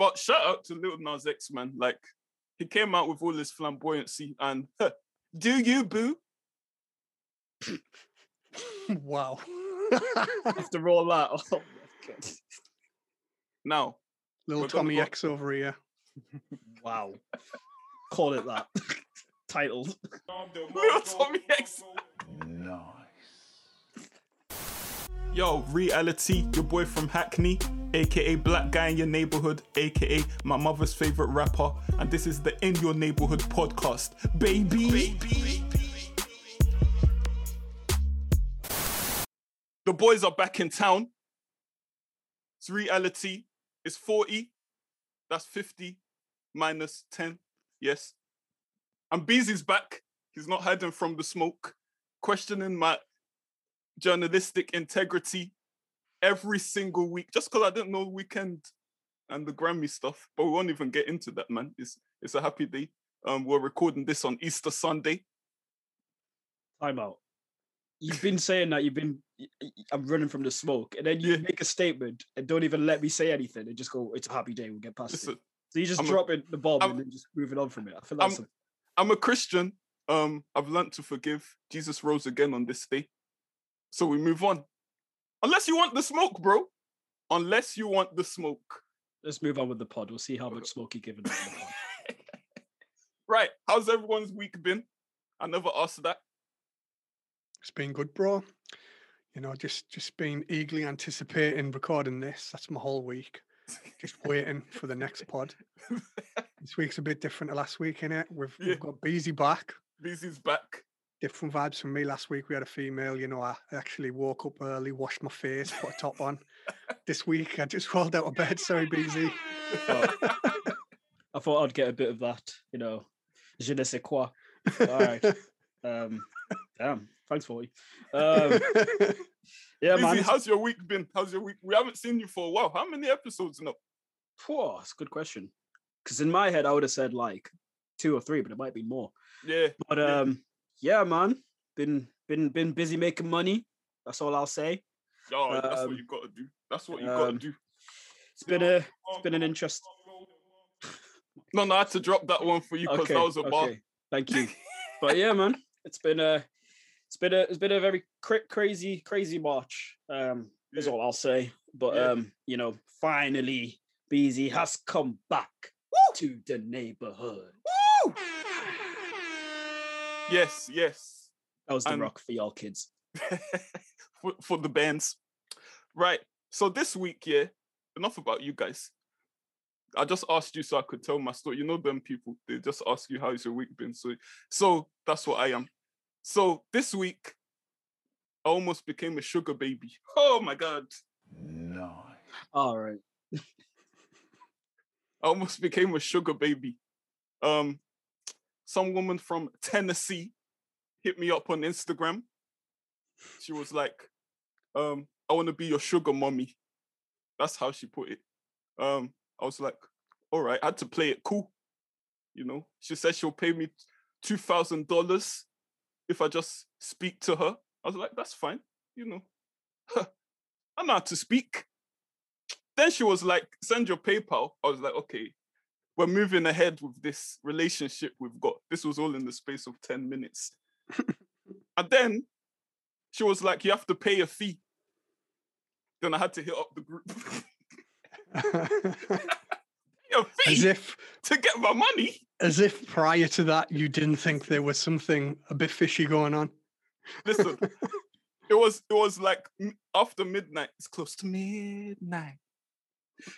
but shout out to Lil Nas X, man. Like he came out with all this flamboyancy and do you boo? wow. After all that, oh my god. Now, Little Tommy go- X over here. Wow. Call it that. Titled. Lil Tomi X. Yo, Reali-T, your boy from Hackney, aka Black Guy in Your Neighborhood, aka my mother's favorite rapper, and this is the In Your Neighborhood podcast, baby. The boys are back in town. It's Reali-T. It's 40. That's 50 minus 10. Yes. And Beezy's back. He's not hiding from the smoke, questioning my journalistic integrity every single week just because I didn't know Weeknd and the Grammy stuff. But we won't even get into that, man. It's it's a happy day. Um, we're recording this on Easter Sunday. Time out. You've been saying that you've been I'm running from the smoke, and then you Yeah. make a statement and don't even let me say anything and just go, it's a happy day, we'll get past It's it. So you just I'm a- dropping the bomb I'm- and then just moving on from it. I feel like I'm- a- I'm a Christian. Um, I've learned to forgive. Jesus rose again on this day. So we move on. Unless you want the smoke, bro. Unless you want the smoke. let's move on with the pod. We'll see how much smoke you're giving. us in the pod. right. How's everyone's week been? I never asked that. It's been good, bro. You know, just just been eagerly anticipating recording this. That's my whole week. Just waiting for the next pod. This week's a bit different to last week, innit? We've Yeah. we've got Beezy back. Beezy's back. Different vibes from me. Last week we had a female. You know, I actually woke up early, washed my face, put a top on. this week I just rolled out of bed. Sorry, Beezy. I thought I'd get a bit of that, you know, je ne sais quoi. All right. Um, damn. Thanks, for Um, yeah, Beezy, man. how's your week been? How's your week? We haven't seen you for a while. How many episodes now? Phew, that's a good question. Because in my head, I would have said like two or three, but it might be more. Yeah. But um, yeah, man, been been been busy making money. That's all I'll say. Oh, that's what Um, you gotta do. That's what you've gotta um, do. It's been a it's been an interest. No, no, I had to drop that one for you because Okay, that was a bar. okay, thank you. But yeah, man, it's been a it's been a it's been a very cra- crazy crazy March. Um, is all I'll say. But Yeah. um, you know, finally, Beezy has come back to the neighborhood. Yes, yes. That was the And- rock for y'all kids. for, for the bands. Right. So this week, yeah, enough about you guys. I just asked you so I could tell my story. You know them people, they just ask you how's your week been. So so that's what I am. So this week, I almost became a sugar baby. Oh my god. No. All right. I almost became a sugar baby. Um, some woman from Tennessee hit me up on Instagram. She was like, um, I want to be your sugar mommy. That's how she put it. Um, I was like, all right, I had to play it cool. You know, she said she'll pay me two thousand dollars if I just speak to her. I was like, that's fine, you know. I know how to speak. Then she was like, send your PayPal. I was like, okay, we're moving ahead with this relationship we've got. This was all in the space of 10 minutes. and then she was like, you have to pay a fee. Then I had to hit up the group. Pay a as if to get my money. as if prior to that you didn't think there was something a bit fishy going on. Listen, it was it was like after midnight. It's close to midnight.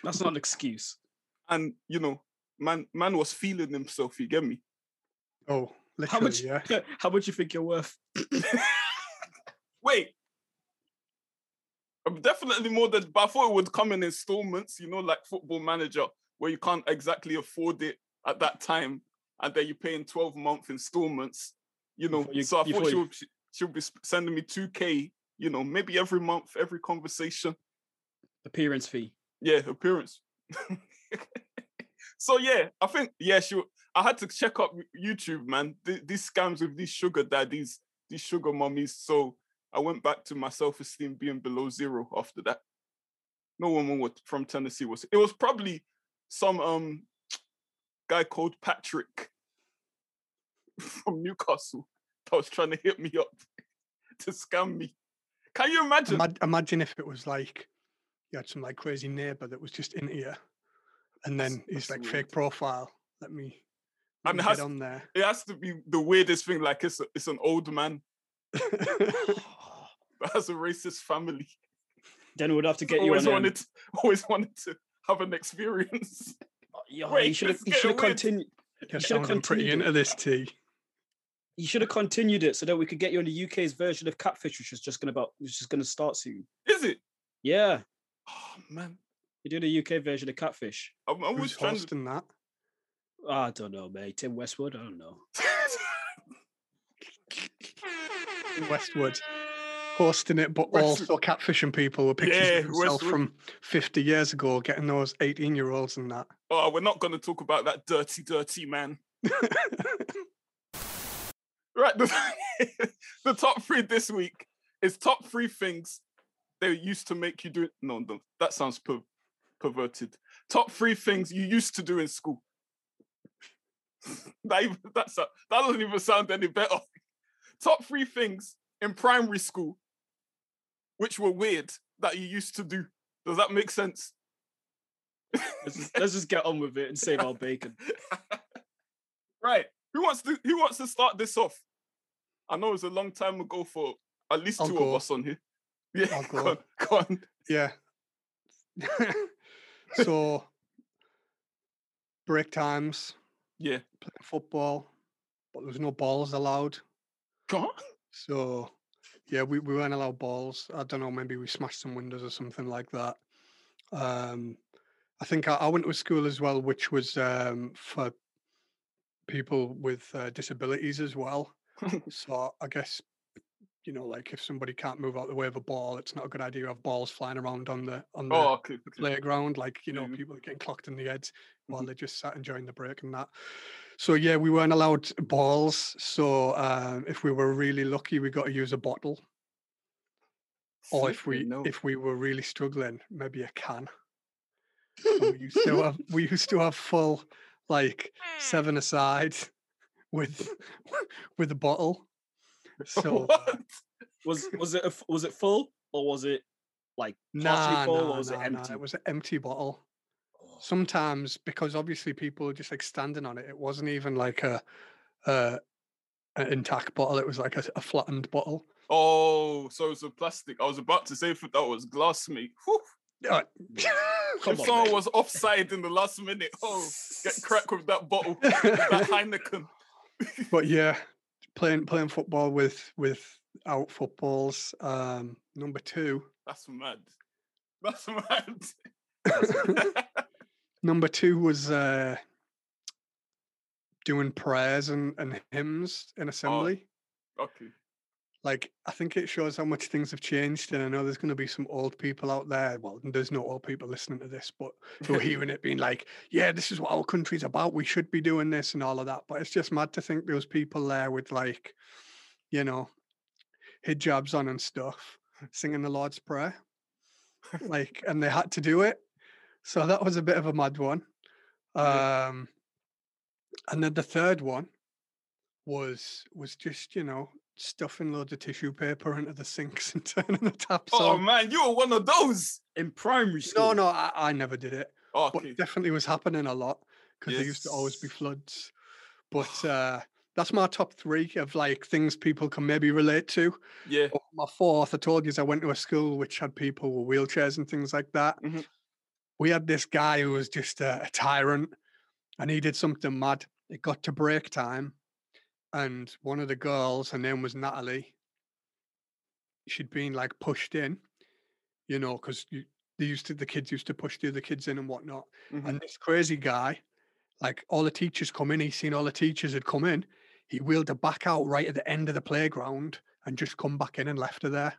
That's not an excuse. And you know, man, man was feeling himself, you get me? Oh, How much? yeah. How much you think you're worth? Wait. Um, Definitely more than, but I thought it would come in installments, you know, like football manager, where you can't exactly afford it at that time, and then you pay in 12 month installments, you know. you- so I thought thought she would, she, she'll be sending me 2K, you know, maybe every month, every conversation. Appearance fee. Yeah, appearance. so yeah, I think yeah, she. I had to check up YouTube, man. Th- these scams with these sugar daddies, these sugar mummies. So I went back to my self esteem being below zero after that. No woman was, from Tennessee was. It was probably some um guy called Patrick from Newcastle that was trying to hit me up to scam me. Can you imagine? Imagine if it was like you had some like crazy neighbor that was just in here, and That's- then he's that's like weird. fake profile. Let me, And let it me has- get on there. It has to be the weirdest thing. Like it's a, it's an old man that has a racist family. then we'd have to get you always wanted, to, always wanted to have an experience. Uh, yeah, Wait, you should have. You should have continued. You're should have sounding pretty continued into this tea. You should have continued it so that we could get you on the UK's version of Catfish, which is just gonna about, which is gonna start soon. Is it? Yeah, Oh man, you're doing a UK version of Catfish. I'm, I'm always Who's trying to. hosting that? I don't know, mate. Tim Westwood. I don't know. in Westwood hosting it, but Westwood. also catfishing people with pictures Yeah, of himself Westwood. from 50 years ago, getting those 18 year olds and that. oh, we're not going to talk about that dirty, dirty man. Right. The, the top three this week is top three things they used to make you do. No, no that sounds per, perverted. Top three things you used to do in school. that, even, that's a, that doesn't even sound any better. Top three things in primary school which were weird that you used to do. Does that make sense? Let's just, let's just get on with it and save our bacon. right. Who wants to who wants to start this off? I know it was a long time ago for at least I'll 2 of us on here. Yeah, go. on. Go on. yeah. So, break times, Yeah. playing football, but there was no balls allowed. Go on. So, yeah, we, we weren't allowed balls. I don't know, maybe we smashed some windows or something like that. Um, I think I, I went to a school as well, which was um, for people with uh, disabilities as well. so I guess, you know, like if somebody can't move out the way of a ball, it's not a good idea to have balls flying around on the on the Oh, okay. playground. Like you know, Mhm. people are getting clocked in the heads while Mhm. they just sat enjoying the break and that. So yeah, we weren't allowed balls. So um, if we were really lucky, we got to use a bottle. Or if we no. if we were really struggling, maybe a can. We used to have we used to have full like seven aside with with a bottle. So What? Was was it a was it full or was it like nah, full nah, or was nah, it nah, empty? it was an empty bottle. Oh, Sometimes because obviously people are just like standing on it. It wasn't even like a uh an intact bottle. It was like a, a flattened bottle. Oh, so it's a plastic. I was about to say that was glass, mate. Whew. Uh, Come if on, someone mate. was offside in the last minute, oh, get cracked with that bottle, that Heineken. but yeah, playing playing football with without footballs. Um, number two. That's mad. That's mad. number two was uh, doing prayers and, and hymns in assembly. okay. Like I think it shows how much things have changed, and I know there's going to be some old people out there. Well, there's no old people listening to this, but who are hearing it being like, "Yeah, this is what our country's about. We should be doing this and all of that." But it's just mad to think those people there with like, you know, hijabs on and stuff, singing the Lord's Prayer, like, and they had to do it. So that was a bit of a mad one. Um, and then the third one was was just you know stuffing loads of tissue paper into the sinks and turning the taps Oh on. man, you were one of those. in primary school. No, no, I, I never did it, Oh, but okay. it definitely was happening a lot because there used to always be floods. But uh, that's my top three of like things people can maybe relate to. Yeah. But my fourth, I told you, is I went to a school which had people with wheelchairs and things like that. Mhm. We had this guy who was just a, a tyrant, and he did something mad. It got to break time, and one of the girls, her name was Natalie. She'd been like pushed in, you know, because they used to the kids used to push the other kids in and whatnot. Mhm. And this crazy guy, like all the teachers come in, he's seen all the teachers had come in. He wheeled her back out right at the end of the playground and just come back in and left her there.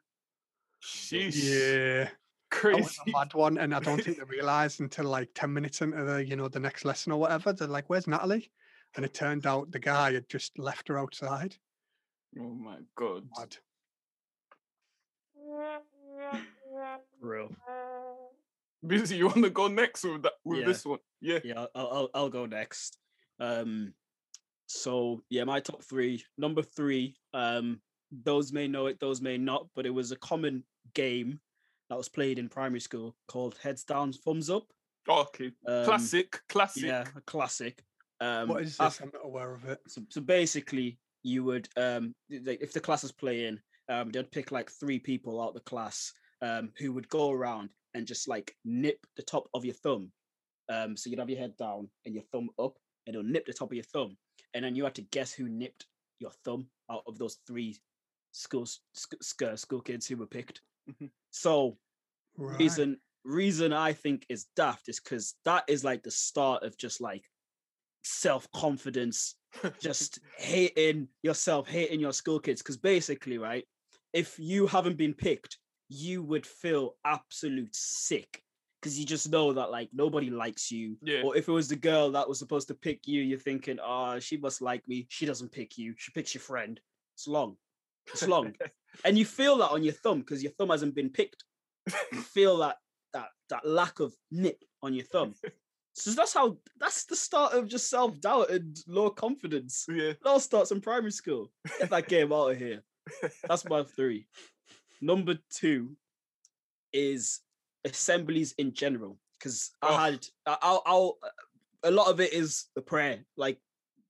Sheesh. Yeah, that Crazy. was a mad one. And I don't think they realised until like 10 minutes into the, you know, the next lesson or whatever. They're like, where's Natalie? And it turned out the guy had just left her outside. Oh my god. Mad. Real. Beezy, you want to go next with that with Yeah. this one? Yeah. Yeah, I'll, I'll I'll- I'll go next. Um, so yeah, my top three. Number three. Um, those may know it, those may not, but it was a common game that was played in primary school called Heads Down, Thumbs Up. Oh, okay. Um, classic, classic. Yeah, a classic. Um, what is this? I'm not aware of it. so, so basically, you would um, if the class is playing, um, they'd pick like three people out the class um, who would go around and just like nip the top of your thumb. Um, so you'd have your head down and your thumb up, and it'll nip the top of your thumb, and then you had to guess who nipped your thumb out of those three school sc- sc- school kids who were picked. Mhm. So Right. reason reason I think is daft is because that is like the start of just like self confidence, just hating yourself, hating your school kids. Because basically, right, if you haven't been picked, you would feel absolute sick because you just know that like nobody likes you. Yeah. Or if it was the girl that was supposed to pick you, you're thinking, oh, she must like me. She doesn't pick you. She picks your friend. It's long. It's long. and you feel that on your thumb because your thumb hasn't been picked. You feel that that that lack of nip on your thumb. So that's how that's the start of just self doubt and low confidence. yeah. It all starts in primary school. Get that game out of here. That's my three. Number two is assemblies in general because Oh. I had I'll, I'll a lot of it is the prayer like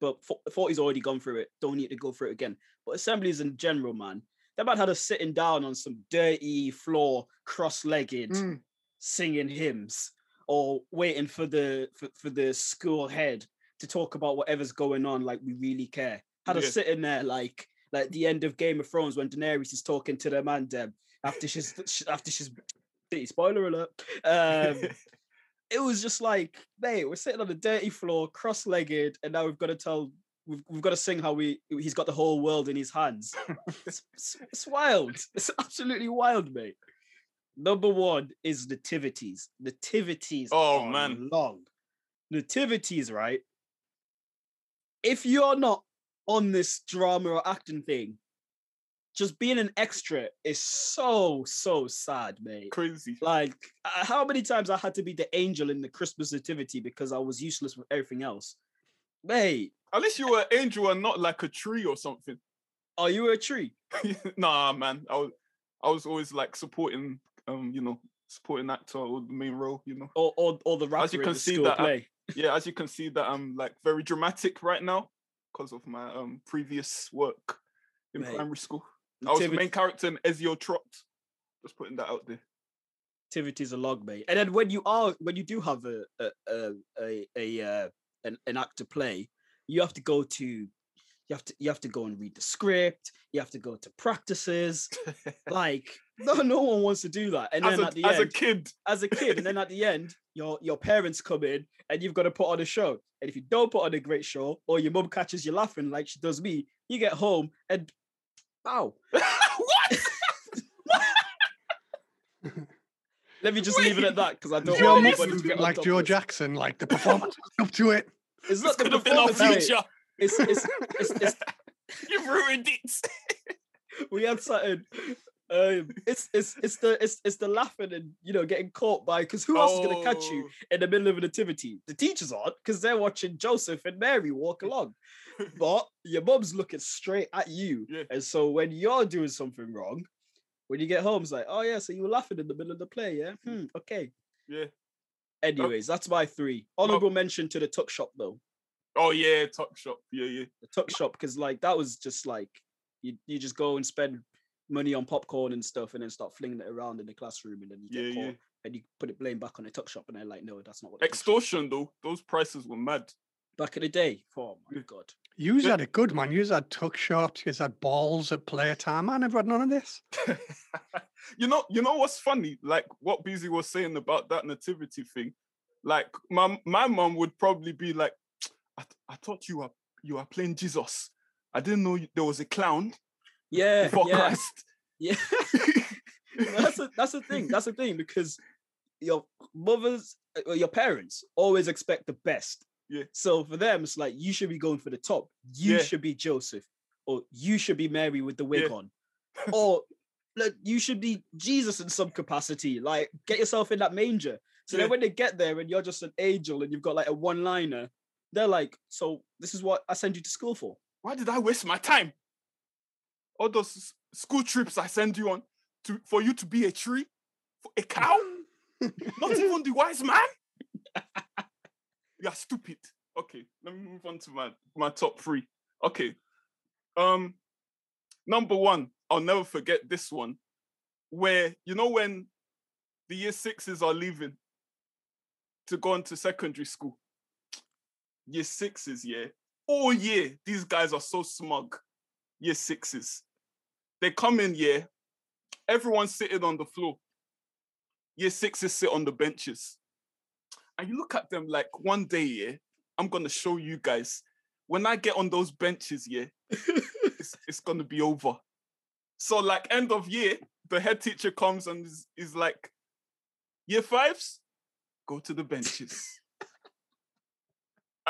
but Forty's already gone through it. Don't need to go through it again. But assemblies in general, man, that man had us sitting down on some dirty floor, cross-legged, Mm. singing hymns, or waiting for the for, for the school head to talk about whatever's going on, like we really care. Had Yeah. us sitting there like like the end of Game of Thrones when Daenerys is talking to the man Deb after she's after she's spoiler alert. Um, it was just like, mate, we're sitting on the dirty floor, cross-legged, and now we've got to tell, we've, we've got to sing how we he's got the whole world in his hands. it's, it's, it's wild. It's absolutely wild, mate. Number one is nativities. Nativities. Oh, are man. long. Nativities, right? If you're not on this drama or acting thing, just being an extra is so so sad, mate. Crazy. Like, how many times I had to be the angel in the Christmas nativity because I was useless with everything else? Mate, At least you were an angel and not like a tree or something. are you a tree? nah, man. I was I was always like supporting um, you know, supporting actor or the main role, you know. Or or, or the rapper As you in can the see that I- Yeah, as you can see that I'm like very dramatic right now because of my um previous work in Mate, primary school. I was the main character in Esio Trot. Just putting that out there. activities a log, mate. And then when you are when you do have a a a a, a uh, an, an act to play, you have to go to you have to you have to go and read the script. You have to go to practices. like no no one wants to do that. And as then a, at the as a kid, as a kid, and then at the end, your your parents come in and you've got to put on a show. And if you don't put on a great show, or your mum catches you laughing like she does me, you get home and wow. what? Let me just leave it at that because I don't want anybody to get like Joe. Jackson, like the performance up to it. It's This not the could have been our future. It's, it's, it's, it's, You've ruined it. we had something. Um, it's it's it's the it's it's the laughing and you know getting caught by because who else is gonna catch you Oh, in the middle of a nativity? The teachers aren't because they're watching Joseph and Mary walk along, but your mom's looking straight at you, Yeah. and so when you're doing something wrong, when you get home, it's like, oh yeah, so you were laughing in the middle of the play, yeah, hmm, okay. Yeah. Anyways, that's my three. Honorable mention to the tuck shop though. Oh yeah, Tuck Shop. Yeah, yeah. the tuck shop because like that was just like you you just go and spend money on popcorn and stuff and then start flinging it around in the classroom and then you get Yeah, caught yeah. and you put it blame back on the tuck shop and they're like no that's not what the tuck shop-" Extortion though, those prices were mad. back in the day oh my Yeah. god Yous Yeah. had it good, man. Yous had tuck shops, yous had balls at playtime. I never had none of this. you know, you know what's funny? Like what Beezy was saying about that nativity thing. Like my my mom would probably be like, I, th- I thought you were you were playing Jesus. I didn't know you- there was a clown yeah before yeah Christ. yeah that's a, that's the thing that's the thing because your mothers uh, your parents always expect the best Yeah. so for them it's like you should be going for the top you Yeah. should be joseph or you should be mary with the wig Yeah. on or like you should be jesus in some capacity like get yourself in that manger So Yeah. then when they get there and you're just an angel and you've got like a one liner, they're like, so this is what I send you to school for. Why did I waste my time? All those school trips I send you on to for you to be a tree, for a cow, not even the wise man. You're stupid. Okay, let me move on to my my top three. Okay, um, number one, I'll never forget this one, where you know when the year sixes are leaving to go into secondary school. Year sixes, yeah. All year, these guys are so smug. Year sixes. They come in, yeah. Everyone's sitting on the floor. Year sixes sit on the benches. And you look at them like one day, yeah, I'm gonna show you guys. When I get on those benches, yeah, it's, it's gonna be over. So, like end of year, the head teacher comes and is, is like, year fives, go to the benches.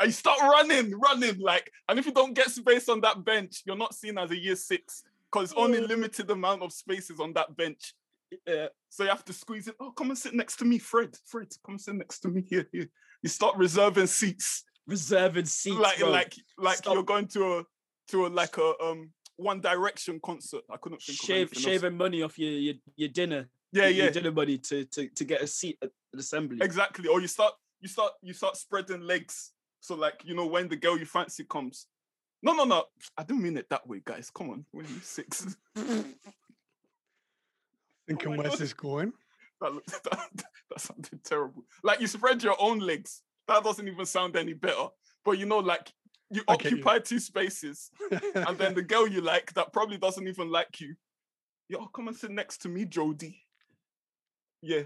You start running, running, like, and if you don't get space on that bench, you're not seen as a year six because only Oh. limited amount of spaces on that bench. Yeah. So you have to squeeze it. Oh, come and sit next to me, Fred. Fred, come sit next to me here. here. You start reserving seats, Reserving seats. like bro. like like Stop. you're going to a to a like a um One Direction concert. I couldn't think of Shave, else. shaving money off your, your, your dinner. Yeah, your yeah, dinner money to, to, to get a seat at an assembly. exactly. Or you start you start you start spreading legs. So like you know when the girl you fancy comes. No, no, no. I didn't mean it that way, guys. Come on, we're six. Thinking, oh my where's this going? That, look- that, that sounded terrible. Like you spread your own legs. That doesn't even sound any better. But you know, like you I get you. occupy two spaces, and then the girl you like that probably doesn't even like you, yo, come and sit next to me, Jody. Yeah.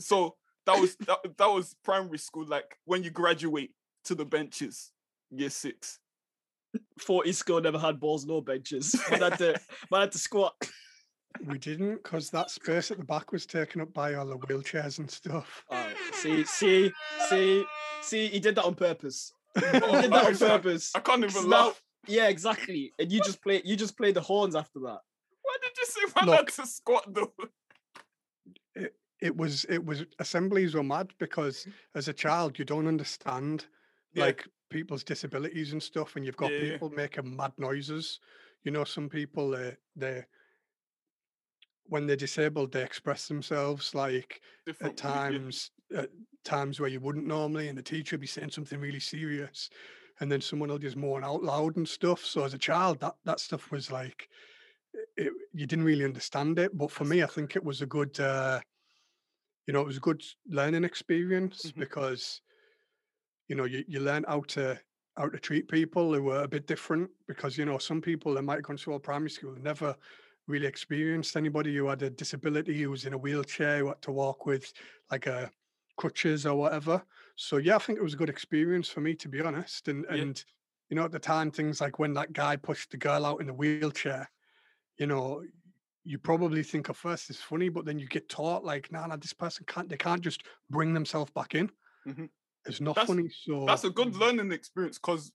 So that was that, that was primary school. Like when you graduate to the benches, year six. 40 school never had balls, no benches. Man had to, man had to squat. we didn't because that space at the back was taken up by all the wheelchairs and stuff. Alright, see, see, see, see, he did that on purpose. He did that on purpose. I can't even now- laugh. Yeah, exactly. And you just play, you just play the horns after that. Why did you say man had to squat though? It was it was assemblies were mad because as a child you don't understand Yeah. like people's disabilities and stuff, and you've got Yeah, yeah. people making mad noises. You know, some people they they when they're disabled they express themselves like Different at yeah. times at times where you wouldn't normally, and the teacher would be saying something really serious, and then someone will just moan out loud and stuff. So as a child, that that stuff was like it, you didn't really understand it. But for me, I think it was a good, uh, you know, it was a good learning experience Mhm. because you know you, you learn how to how to treat people who were a bit different because you know some people that might have gone to a primary school never really experienced anybody who had a disability who was in a wheelchair who had to walk with like a crutches or whatever so yeah i think it was a good experience for me to be honest and Yeah. and you know at the time things like when that guy pushed the girl out in the wheelchair you know you probably think at first it's funny but then you get taught like nah, nah this person can't they can't just bring themselves back in Mhm. It's not That's- funny so That's a good mm. learning experience because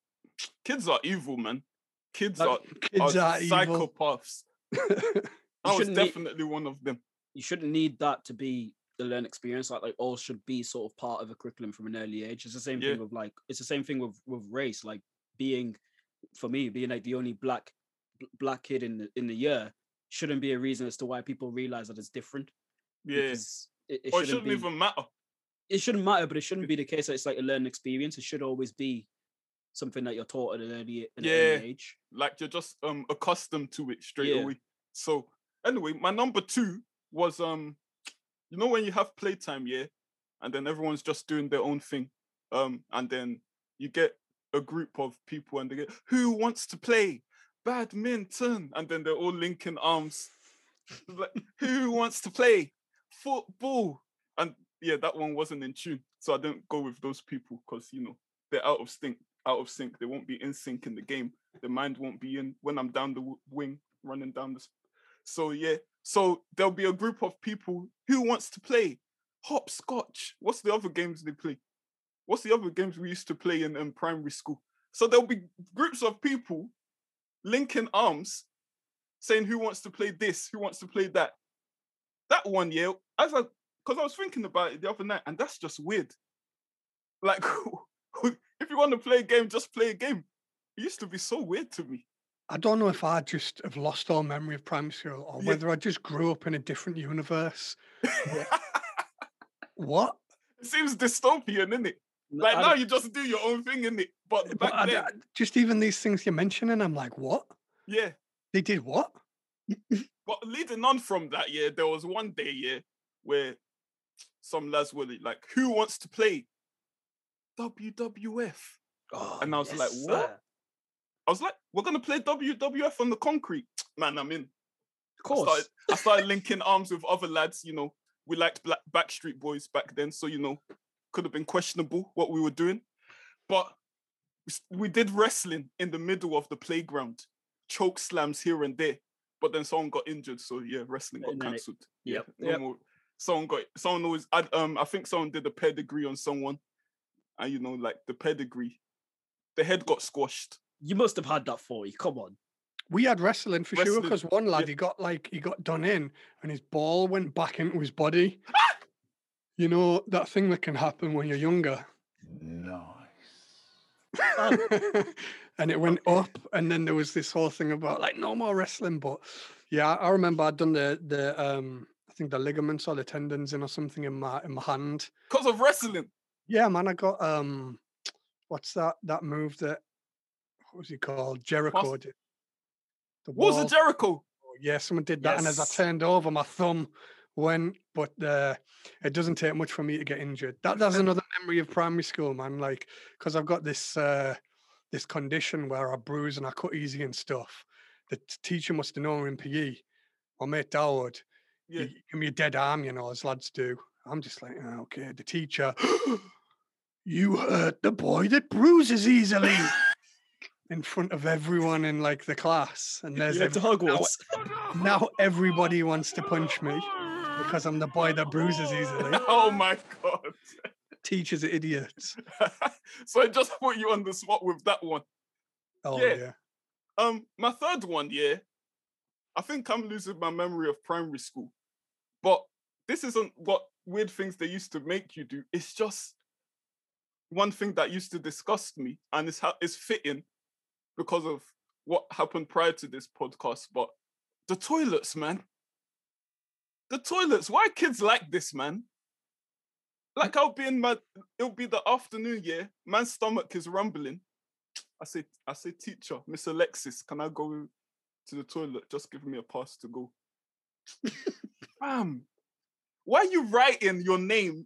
kids are evil, man. Kids Like, are, kids are are psychopaths. I was shouldn't need- definitely one of them. You shouldn't need that to be the learn experience. Like, like all should be sort of part of a curriculum from an early age. It's the same Yeah. thing with like, it's the same thing with with race. Like being, for me, being like the only black black kid in the in the year shouldn't be a reason as to why people realize that it's different. Yeah. It, it shouldn't, shouldn't be, even matter. It shouldn't matter, but it shouldn't be the case that it's like a learning experience. It should always be something that you're taught at an early, an Yeah. early age. Like you're just um accustomed to it straight Yeah. away. So anyway, my number two was um, you know when you have playtime, yeah, and then everyone's just doing their own thing, um, and then you get a group of people and they get who wants to play badminton, and then they're all linking arms. like, who wants to play football? And yeah, that one wasn't in tune, so I didn't go with those people because you know they're out of sync. Out of sync. They won't be in sync in the game. The mind won't be in when I'm down the wing running down the. So yeah, so there'll be a group of people who wants to play hopscotch. What's the other games they play? What's the other games we used to play in, in primary school? So there'll be groups of people linking arms, saying who wants to play this, who wants to play that. That one, yeah, as I because I was thinking about it the other night, and that's just weird. Like, if you want to play a game, just play a game. It used to be so weird to me. I don't know if I just have lost all memory of primary school or Yeah. whether I just grew up in a different universe. What? it seems dystopian, isn't it? Like I now you just do your own thing, innit? it? But But back I- then, I- just even these things you're mentioning, I'm like, what? yeah. They did what? But leading on from that, yeah, there was one day, yeah, where some lads were like, "Who wants to play WWF?" Oh, and I was like, what? sir. I was like, "We're gonna play WWF on the concrete, man." I'm in. Of I course. started, I started linking arms with other lads. You know, we liked Black Backstreet Boys back then, so you know, could have been questionable what we were doing, but we did wrestling in the middle of the playground, choke slams here and there. But then someone got injured, so yeah, wrestling got And then it- cancelled. Yep, no more. Someone got someone always. I, um, I think someone did a pedigree on someone, and you know, like the pedigree, the head got squashed. You must have had that for you. Come on. We had wrestling for sure because one lad yeah. he got like he got done in and his ball went back into his body. you know that thing that can happen when you're younger. Nice. And it went up, and then there was this whole thing about like no more wrestling. But yeah, I remember I'd done the the um I think the ligaments or the tendons in or something in my in my hand. Because of wrestling. Yeah, man, I got um what's that that move that what was he called? Jericho did. The was it, Jericho? Yeah, someone did that, and as I turned over, my thumb went. But uh, it doesn't take much for me to get injured. That that's another memory of primary school, man. Like, because I've got this uh, this condition where I bruise and I cut easy and stuff. The t- teacher must have known in PE. My mate Dowd, Yeah. he give me a dead arm, you know, as lads do. I'm just like, "Oh, okay. The teacher, you hurt the boy that bruises easily. In front of everyone in like the class, and there's You went to now- Hogwarts. now everybody wants to punch me because I'm the boy that bruises easily. oh my god. Teachers are idiots. so I just put you on the spot with that one. Oh Yeah. yeah. Um, my third one, yeah. I think I'm losing my memory of primary school. But this isn't what weird things they used to make you do. It's just one thing that used to disgust me, and it's ha- it's fitting because of what happened prior to this podcast. But the toilets, man. The toilets. Why kids like this, man? Like I'll be in my, it'll be the afternoon, yeah. Man's stomach is rumbling. I say, I say, teacher, Miss Alexis, can I go to the toilet? Just give me a pass to go. Fam, why are you writing your name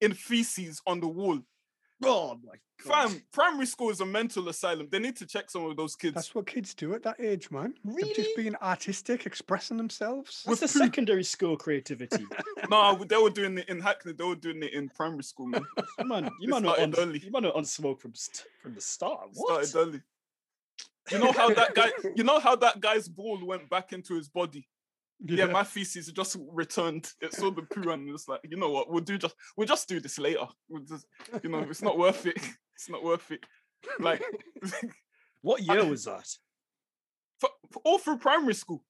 in feces on the wall? Oh my god. Fam, primary school is a mental asylum. They need to check some of those kids. That's what kids do at that age, man. They're just being artistic, expressing themselves. What's the secondary school creativity? no, they were doing it in Hackney. They were doing it in primary school, man. You man, you It man are on, early. you man are on smoke from st- from the start. What? Started early. You know how that guy? You know how that guy's ball went back into his body? Yeah, my feces just returned. It saw the poo and it's like, you know what? We'll do just we'll just do this later. We'll just, you know, it's not worth it. It's not worth it. Like What year was that? for, for all through primary school,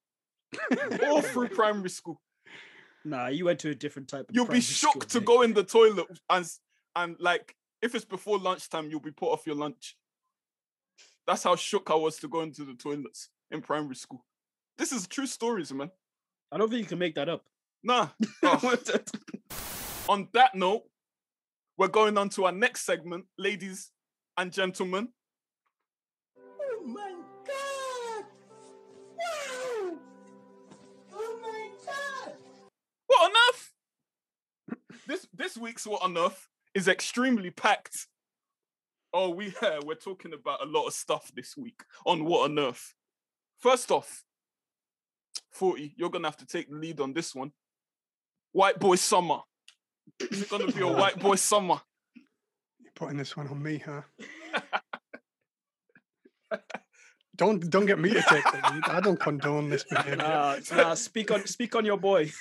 all through primary school, Nah, you went to a different type of. you'll be primary school, shocked to mate. go in the toilet and and like if it's before lunchtime, you'll be put off your lunch. That's how shook I was to go into the toilets in primary school. This is true stories, man. I don't think you can make that up. Nah. Oh. on that note, we're going on to our next segment, ladies and gentlemen. Oh my god! Wow! Oh my god! What on earth? this this week's what on earth is extremely packed. Oh, we uh, we're talking about a lot of stuff this week on what on earth. First off, 40, you're gonna have to take the lead on this one. White boy summer. Is it gonna be a white boy summer? You're putting this one on me, huh? don't don't get me to take the lead. I don't condone this behavior. Nah, nah, speak on speak on your boy.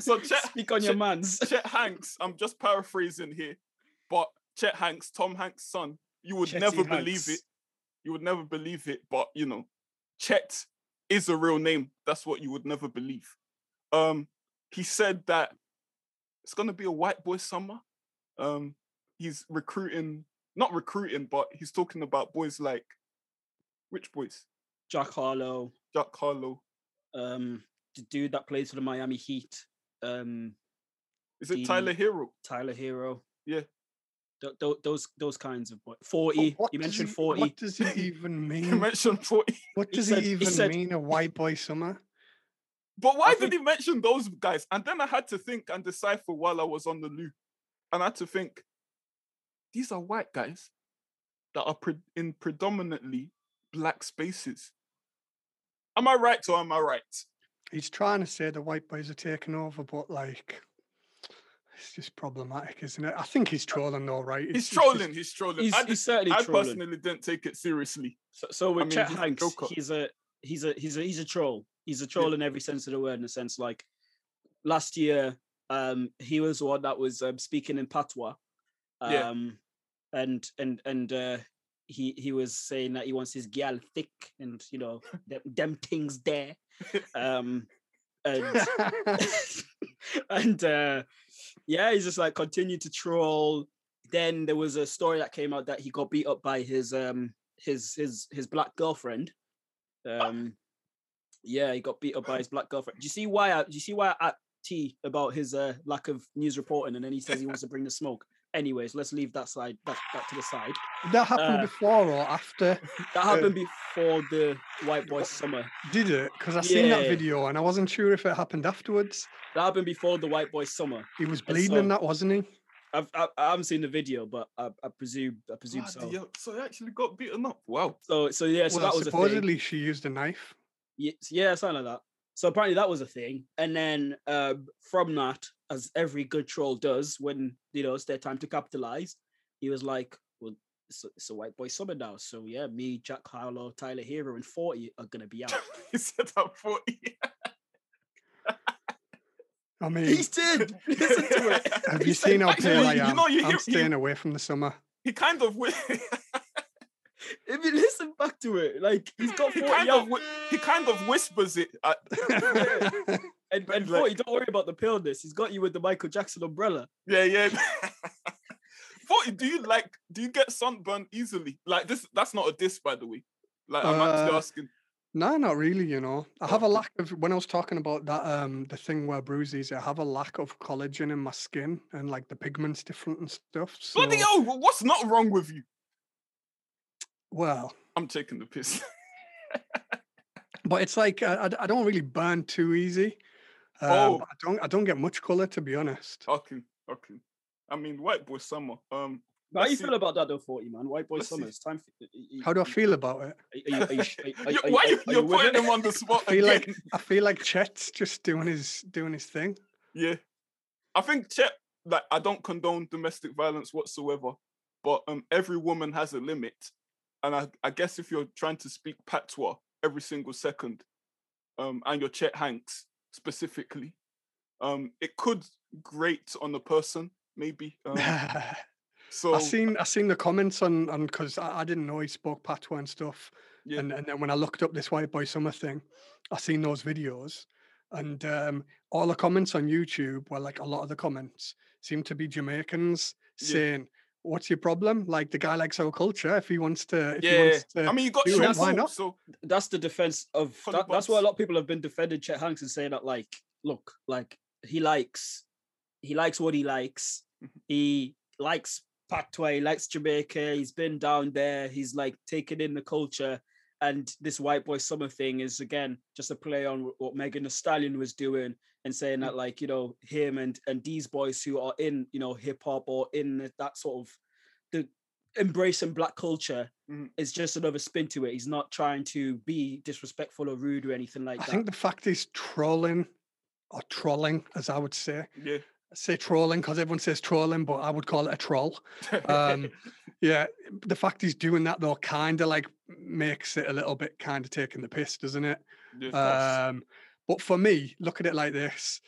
So Chet, speak on your Chet- man's. Chet Hanks, I'm just paraphrasing here, but Chet Hanks, Tom Hanks' son, you would Chetty never believe it. You would never believe it, but you know, Chet is a real name. That's what you would never believe. Um, he said that it's gonna be a white boy summer. Um, he's recruiting, not recruiting, but he's talking about boys like which boys? Jack Harlow, Jack Harlow. um, the dude that plays for the Miami Heat, um, Is it The- Tyler Herro? Tyler Herro. Yeah. Th- th- those those kinds of boys. Forty. what You mentioned he- forty. What does it even mean? You mentioned 40. What He does said- it he even said- mean? A white boy summer? But why I did think- he mention those guys? And then I had to think and decipher while I was on the loo. And I had to think, these are white guys that are pre- in predominantly black spaces. Am I right or am I right? He's trying to say the white boys are taking over, but like, it's just problematic, isn't it? I think he's trolling though, right? He's It's- it's just- trolling. He's trolling. He's, I, he's certainly I trolling. personally didn't take it seriously. So, so with mean, Chet he's a Hanks, he's a he's a he's a he's a troll. He's a troll in every sense of the word. In a sense, like last year, um, he was the one that was um, speaking in patois. Um, Yeah. and and and uh, he he was saying that he wants his gal thick and you know them, them things there. Um, and and uh, yeah, he's just like continued to troll. Then there was a story that came out that he got beat up by his um his his his black girlfriend. Um, yeah, he got beat up by his black girlfriend. Do you see why? I, do you see why I at T about his uh, lack of news reporting, and then he says he wants to bring the smoke. Anyways, let's leave that side that, that to the side. That happened Uh, before or after? That happened before the White Boy Summer. Did it? Because I seen that video and I wasn't sure if it happened afterwards. That happened before the White Boy Summer. He was bleeding so- in that, wasn't he? I've, I, I haven't seen the video, but I, I presume I presume so. So he actually got beaten up. Wow. So so yeah, so well, that was supposedly she used a knife. Ye- yeah, something like that. So apparently that was a thing, and then um, from that, as every good troll does, when you know it's their time to capitalize, he was like, "Well, it's a, it's a white boy summer now, so yeah, me, Jack Harlow, Tyler Herro, and Forty are gonna be out." he said that 40. I mean, he did. Listen to it. have you said seen how pale I you am? know, you- I'm you- staying away from the summer. he kind of wi- If you listen back to it, like he's got he kind of he kind of whispers it. At, and, and like- Forty, don't worry about the paleness. He's got you with the Michael Jackson umbrella. yeah, yeah. Forty, do you like? Do you get sunburned easily? Like this? That's not a diss, by the way. Like I'm actually Uh, asking. no, not really. You know, I have a lack of when I was talking about that um the thing where bruises. I have a lack of collagen in my skin and like the pigments different and stuff. So, Bloody hell! What's not wrong with you? Well, I'm taking the piss. but it's like I, I- I don't really burn too easy. Um, Oh. I don't I don't get much color to be honest. okay, okay. I mean, white boy summer. Um, How you see. feel about that though, Forty man? White boy Let's see. summer. It's time. For, y- y- How do I feel about it? Are you, are you, sh- are you, you- you- why are you, are you're putting him on the spot I feel like? I feel like Chet's just doing his doing his thing. Yeah, I think Chet. Like, I don't condone domestic violence whatsoever, but um, every woman has a limit, and I, I guess if you're trying to speak patois every single second, um, and you're Chet Hanks specifically, um, it could grate on the person maybe. Um, so I seen I seen the comments on on because I, I didn't know he spoke patois and stuff. Yeah. And and then when I looked up this white boy summer thing, I seen those videos, and um, all the comments on YouTube were like a lot of the comments seem to be Jamaicans Yeah. saying, "What's your problem? Like the guy likes our culture. If he wants to, if he yeah, wants to, I mean, you got do Sean it, why Paul, not? so that's the defense of that, that's why a lot of people have been defending Chet Hanks and saying that like, look, like he likes he likes what he likes. Mhm. He likes patois, he likes Jamaica, he's been down there, he's like taking in the culture. And this white boy summer thing is again just a play on what Megan Thee Stallion was doing and saying that like, you know, him and and these boys who are in, you know, hip hop or in that sort of the embracing black culture Mhm. is just another spin to it. He's not trying to be disrespectful or rude or anything like I that. I think the fact is trolling or trolling, as I would say. yeah. I say trolling because everyone says trolling, but I would call it a troll. Um, Yeah, the fact he's doing that though kind of like makes it a little bit kind of taking the piss, doesn't it? yeah, Um, but for me, look at it like this: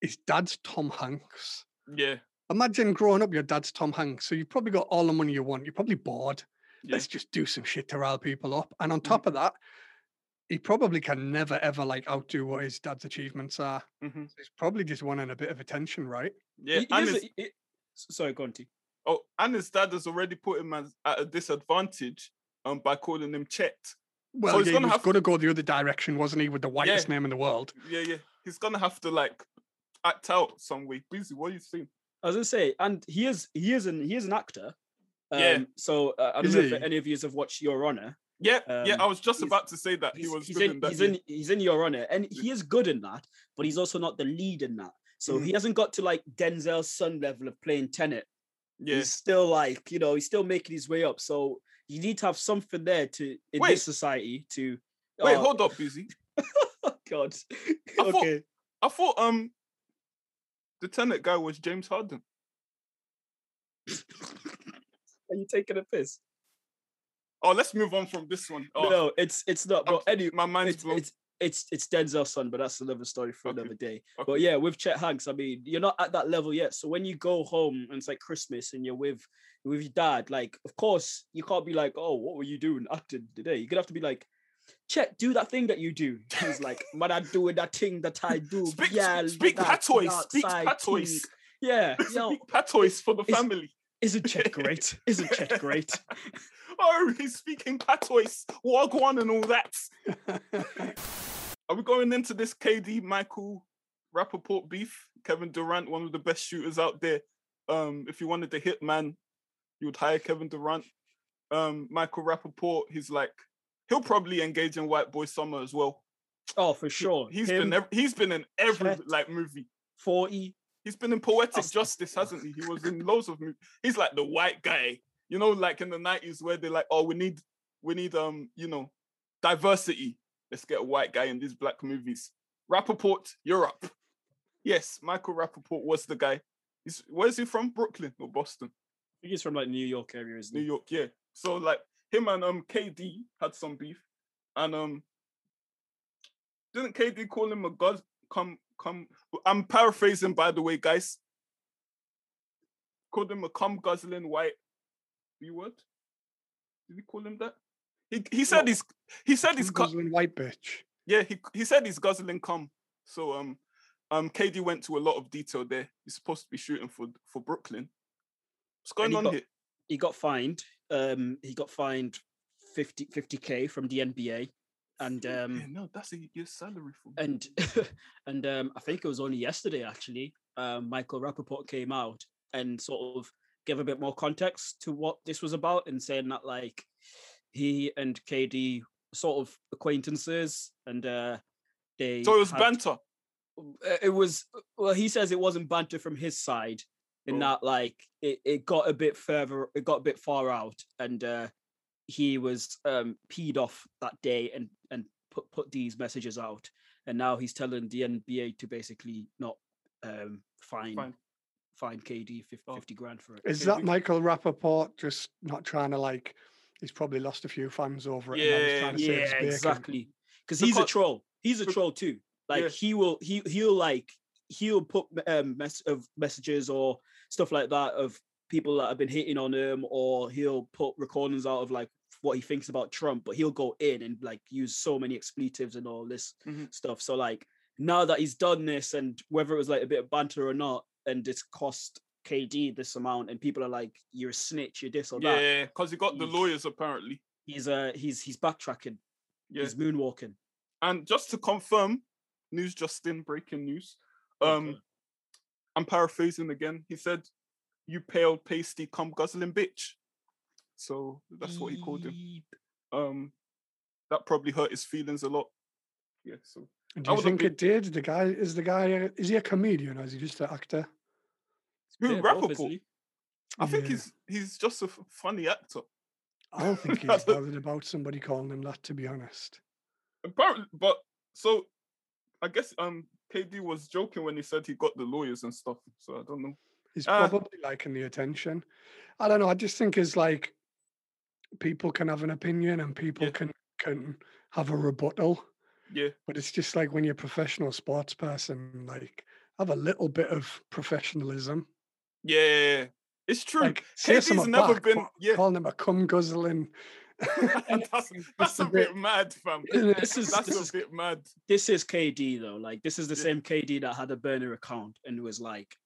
his dad's Tom Hanks. yeah, Imagine growing up, your dad's Tom Hanks, so you've probably got all the money you want. You're probably bored. yeah. Let's just do some shit to rile people up. And on Mm-hmm. top of that, he probably can never ever like outdo what his dad's achievements are. hmm He's probably just wanting a bit of attention, right? Yeah, He- he and is his, a- he- sorry, go on, T. oh, and his dad has already put him as, at a disadvantage um by calling him Chet. Well, he's yeah, gonna was have- going to go the other direction, wasn't he, with the whitest Yeah. name in the world? Yeah, yeah. He's gonna have to like act out some way. Beezy, what are you saying? I was gonna say, and he is he is an he is an actor. Um, Yeah. So uh, I don't Is know if any of you have watched Your Honor. Yeah, yeah. Um, I was just about to say that he He's, was he's good in, in that. he's yeah. in he's in Your Honor, and he is good in that, but he's also not the lead in that. So Mm-hmm. he hasn't got to like Denzel's son level of playing Tenet. yeah. He's still like you know he's still making his way up. So you need to have something there to in Wait. this society to. Wait, uh, hold up, Beezy. Oh God. I thought- okay. I thought um the Tenet guy was James Harden. Are you taking a piss? Oh, let's move on from this one. Oh, No, it's it's not. But anyway, my mind's it's, blown. it's it's it's Denzel's son, but that's another story for Okay, another day. okay. But yeah, with Chet Hanks, I mean, you're not at that level yet. So when you go home and it's like Christmas and you're with with your dad, like of course you can't be like, oh, what were you doing acting today? You're gonna have to be like, Chet, do that thing that you do. He's like, man, I'm doing that thing that I do. Speak, yeah, speak patois. Speak patois. thing." Yeah, yo, Speak patois for the family. isn't Chet great? Isn't Chet great? Oh, he's speaking patois, wagwan, and all that. Are we going into this KD Michael Rapaport beef? Kevin Durant, one of the best shooters out there. Um, if you wanted the hit man, you would hire Kevin Durant. Um, Michael Rapaport, he's like, he'll probably engage in White Boy Summer as well. Oh, for He- sure. He's Him, been ev- he's been in every Chet. like movie. forty. He's been in Poetic That's- Justice, hasn't he? He was in loads of movies. He's like the white guy, you know, like in the nineties where they're like, oh, we need, we need, um, you know, diversity. Let's get a white guy in these black movies. Rapaport, you're up. Yes, Michael Rapaport was the guy. He's where's he from? Brooklyn or Boston? I think he's from like New York area, isn't New he? York, yeah. So like him and um KD had some beef, and um didn't KD call him a god? Come, come. I'm paraphrasing, by the way, guys. Called him a cum guzzling white B word. Did he call him that? He he said he's he said he's cu- Guzzling white bitch. yeah he he said he's guzzling cum. So um um KD went to a lot of detail there. He's supposed to be shooting for for Brooklyn. What's going he on got- here? he got fined. Um, he got fined 50 k from the NBA, and Yeah, um, no, that's a year's salary for me. and and um, I think it was only yesterday actually. Um, Michael Rapaport came out and sort of gave a bit more context to what this was about, and saying that like he and KD sort of acquaintances, and uh, they So it was had- banter. uh, it was well he says it wasn't banter from his side in Oh. that like it, it got a bit further it got a bit far out and uh he was um peed off that day and and put put these messages out and now he's telling the nba to basically not um fine Fine. fine kd 50, Oh. 50 grand for it Is that Michael Rapaport just not trying to like? He's probably lost a few fans over it. and now he's trying to save his yeah exactly because he's a troll he's a troll too like Yeah. he will he he'll like he'll put um mess of messages or stuff like that of people that have been hitting on him or he'll put recordings out of like what he thinks about Trump but he'll go in and like use so many expletives and all this Mhm. stuff so like now that he's done this and whether it was like a bit of banter or not and it's cost KD this amount and people are like you're a snitch you're this or that Yeah, because he got the lawyers apparently. he's uh he's he's backtracking Yeah. he's moonwalking And just to confirm, news just in, breaking news. Um, Okay. I'm paraphrasing again. He said, "You pale, pasty, cum guzzling bitch." So that's what he called him. Um, that probably hurt his feelings a lot. Yeah. So do you think be- it did? The guy is the guy. Is he a comedian or is he just an actor? Who both, Rapaport? I think Yeah. he's he's just a f- funny actor. I don't think he's bothered about somebody calling him that. To be honest, Apparently, but so I guess um KD was joking when he said he got the lawyers and stuff. So I don't know. he's Uh, probably liking the attention. I don't know. I just think it's like people can have an opinion and people Yeah. can can have a rebuttal. Yeah. But it's just like when you're a professional sports person, like have a little bit of professionalism. Yeah, it's true. Like KD's never back, been- yeah. calling him a cum guzzling that's that's a bit mad, fam. This is That's this a is bit mad. this is KD though. Like this is the Yeah. same KD that had a burner account and was like,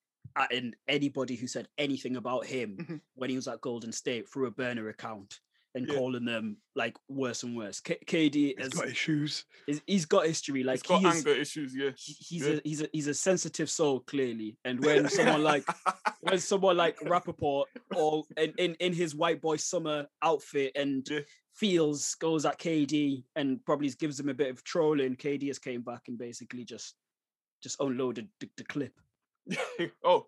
and anybody who said anything about him Mhm. when he was at Golden State through a burner account and Yeah. calling them like worse and worse. K- KD He's has, got issues. is, he's got history. Like He's got he is, anger issues, yeah. he- he's Yeah. a he's a he's a sensitive soul clearly. And when someone like when someone like Rapaport or in, in, in his white boy summer outfit and Yeah. feels goes at KD and probably gives him a bit of trolling, KD has came back and basically just just unloaded the, the clip. oh,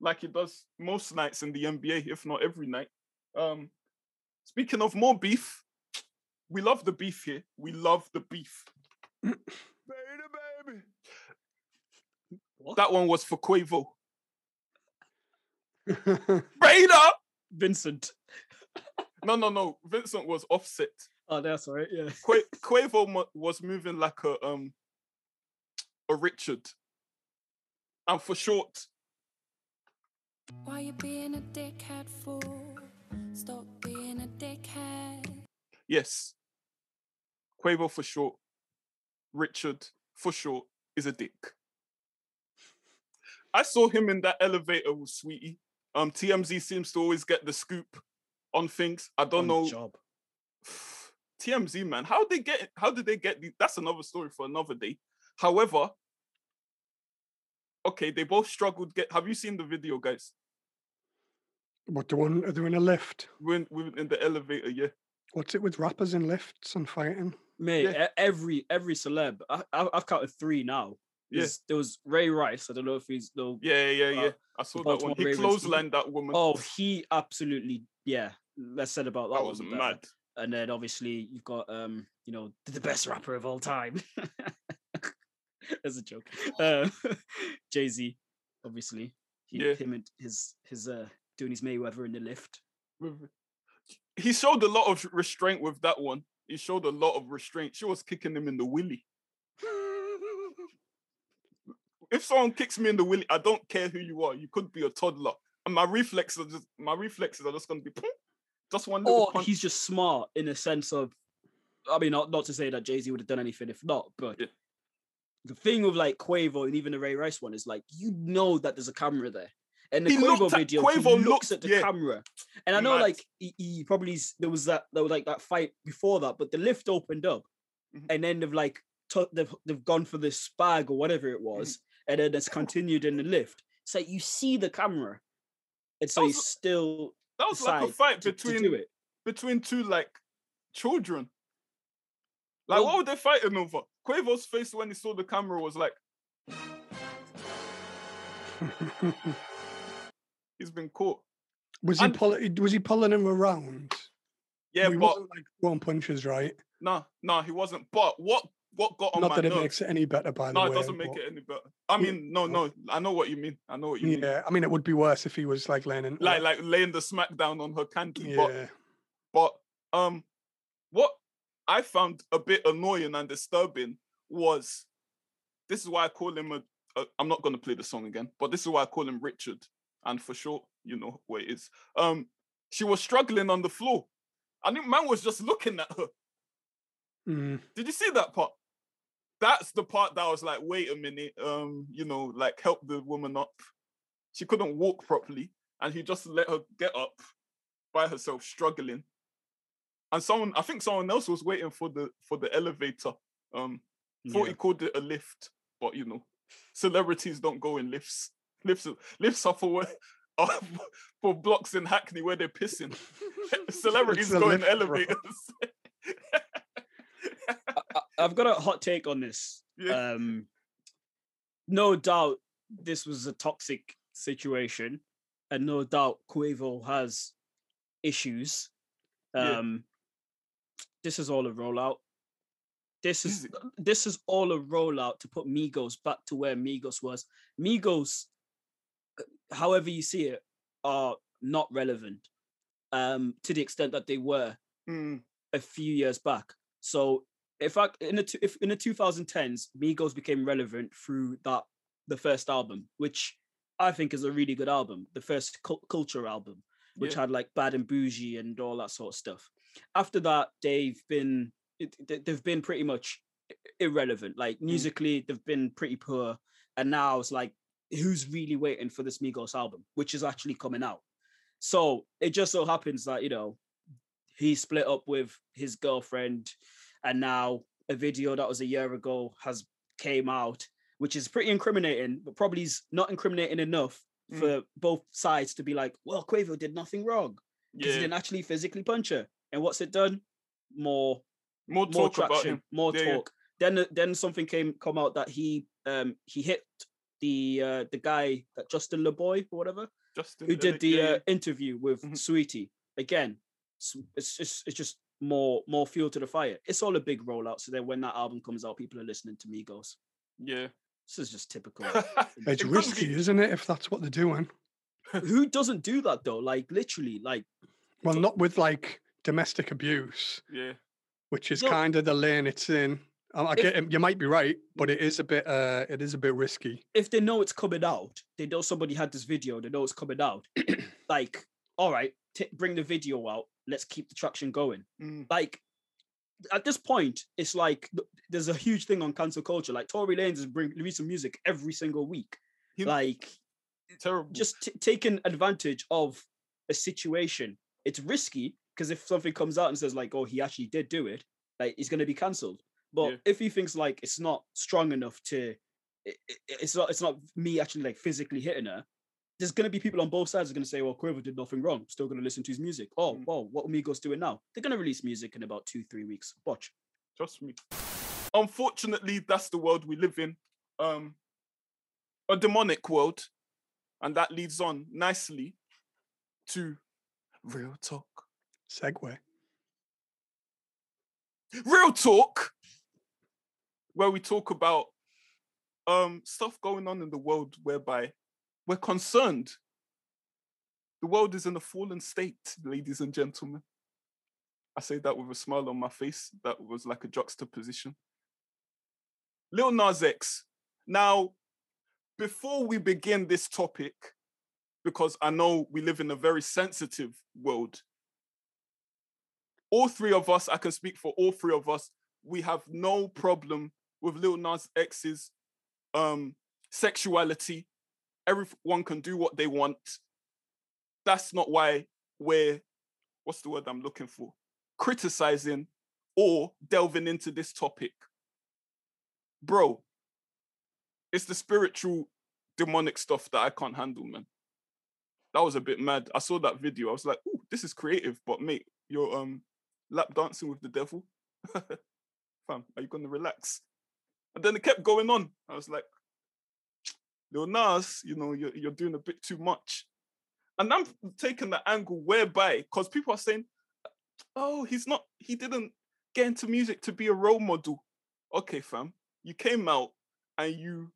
like he does most nights in the NBA, if not every night. Um, speaking of more beef, we love the beef here. We love the beef. baby, baby. What? That one was for Quavo. Raider! Vincent. No, no, no. Vincent was offset. Oh, that's all right. Yeah. Qua- Quavo mo- was moving like a um a Richard. And for short, Why you being a dickhead for? Stop being a dickhead. yes. Quavo for short. Richard for short is a dick. I saw him in that elevator with Saweetie. Um, TMZ seems to always get the scoop on things. I don't On know. Job. TMZ man, how they get? How did they get? The, that's another story for another day. However, okay, they both struggled. Get? Have you seen the video, guys? What the one are they in a lift? We're in, we're in the elevator, yeah. What's it with rappers in lifts and fighting? Mate, Yeah. e- every every celeb, I, I, I've counted three now. Yeah. There was Ray Rice. I don't know if he's no. Yeah, yeah, yeah. Uh, I saw that one. He Ravens. clotheslined that woman. Oh, he absolutely yeah. Less said about that, that was the better. mad. And then obviously you've got um, you know, the the best rapper of all time. As a joke. Uh, Jay Z, obviously. He, Yeah. Him and his his uh doing his Mayweather in the lift. He showed a lot of restraint with that one. He showed a lot of restraint. She was kicking him in the willy. if someone kicks me in the willy, I don't care who you are. You could be a toddler, and my reflexes are just my reflexes are just gonna be just one little Or punch. he's just smart in a sense of I mean not, not to say that Jay-Z would have done anything if not, but Yeah. the thing with like Quavo and even the Ray Rice one is like you know that there's a camera there. And the He Quavo at- video, Quavo he looks looked- at the yeah. camera, and I know Mad. like he, he probably there was that there was like that fight before that, but the lift opened up, Mhm. and then they've like took they've they've gone for this spag or whatever Mm-hmm. it was, and then it's continued in the lift. So you see the camera, and so he's still that was like a fight to, to between it. between two like children. Like, Well- what were they fighting over? Quavo's face when he saw the camera was like, he's been caught. was he And- pull- was he pulling him around? Yeah, he but wasn't like throwing punches, right? no, no, he wasn't. But what what got on Not my that it nerves? makes it any better, by the way. no, it doesn't make but- it any better. I Yeah. mean, no, no, I know what you mean. I know what you mean. Yeah, I mean, it would be worse if he was like laying in. Like like laying the smack down on her canty. But yeah, But um, what I found a bit annoying and disturbing was this is why I call him a. a I'm not going to play the song again, but this is why I call him Richard, and for sure, you know where it is. Um, she was struggling on the floor. I think man was just looking at her. Mm. Did you see that part? That's the part that I was like, wait a minute, um, you know, like help the woman up. She couldn't walk properly, and he just let her get up by herself, struggling. And someone, I think someone else was waiting for the for the elevator. Um, thought Yeah. he called it a lift, but you know, celebrities don't go in lifts. Lifts, lifts are for for blocks in Hackney where they're pissing. Celebrities go in elevators. I, I've got a hot take on this. yeah. Um, no doubt this was a toxic situation, and no doubt Quavo has issues. Yeah. Um, this is all a rollout. This Is is this is all a rollout to put Migos back to where Migos was. Migos, however you see it, are not relevant um, to the extent that they were Mm, a few years back. So if I in the if in the 2010s, Migos became relevant through that the first album, which I think is a really good album, the first cul- culture album. which Yeah. had like Bad and Boujee and all that sort of stuff. After that, they've been they've been pretty much irrelevant. Like musically, they've been pretty poor, and now it's like who's really waiting for this Migos album, which is actually coming out. So it just so happens that you know he split up with his girlfriend, and now a video that was a year ago has came out, which is pretty incriminating, but probably is not incriminating enough Mm. for both sides to be like, well, Quavo did nothing wrong because he didn't actually physically punch her. And what's it done? More more more talk about traction, him. more Yeah, yeah. talk. Then then something came come out that he um he hit the uh the guy that Justin LaBoy or whatever Justin, who uh, did the uh, interview with Mhm. Saweetie. Again, s- it's just it's just more more fuel to the fire. It's all a big rollout. So then when that album comes out, people are listening to Migos. yeah. This is just typical. It's risky, isn't it? If that's what they're doing. Who doesn't do that though? Like literally, like Well, not with like domestic abuse, Yeah, which is No. kind of the lane it's in. I, I get it, you might be right, but it is a bit. Uh, it is a bit risky. if they know it's coming out, they know somebody had this video, they know it's coming out. like, all right, t- bring the video out. Let's keep the traction going. Mm. Like, at this point, it's like there's a huge thing on cancel culture. Like, Tory Lanez is bring releasing music every single week. He- like, terrible. just t- taking advantage of a situation. It's risky because if something comes out and says like, "Oh, he actually did do it," like he's going to be cancelled. But Yeah. if he thinks like it's not strong enough to, it, it- it's not it's not me actually like physically hitting her. There's going to be people on both sides are going to say, "Well, Quavo did nothing wrong. Still going to listen to his music." Oh, Mm. well, what Migos doing now? They're going to release music in about two three weeks. Watch. Trust me. Unfortunately, that's the world we live in. Um, a demonic world, and that leads on nicely to real talk. Segue. Real talk, where we talk about um stuff going on in the world whereby we're concerned. The world is in a fallen state, ladies and gentlemen. I say that with a smile on my face. That was like a juxtaposition. Lil Nas X. Now, before we begin this topic, because I know we live in a very sensitive world, all three of us, I can speak for all three of us, we have no problem with Lil Nas X's um, sexuality. Everyone can do what they want. That's not why we're, what's the word I'm looking for? Criticizing or delving into this topic. Bro, it's the spiritual demonic stuff that I can't handle, man. That was a bit mad. I saw that video. I was like, "Ooh, this is creative." But mate, you're um lap dancing with the devil. Fam, are you gonna relax? And then it kept going on. I was like, Lil Nas, you know, you're you're doing a bit too much. And I'm taking the angle whereby, because people are saying, oh, he's not, he didn't get into music to be a role model. Okay, fam, you came out and you,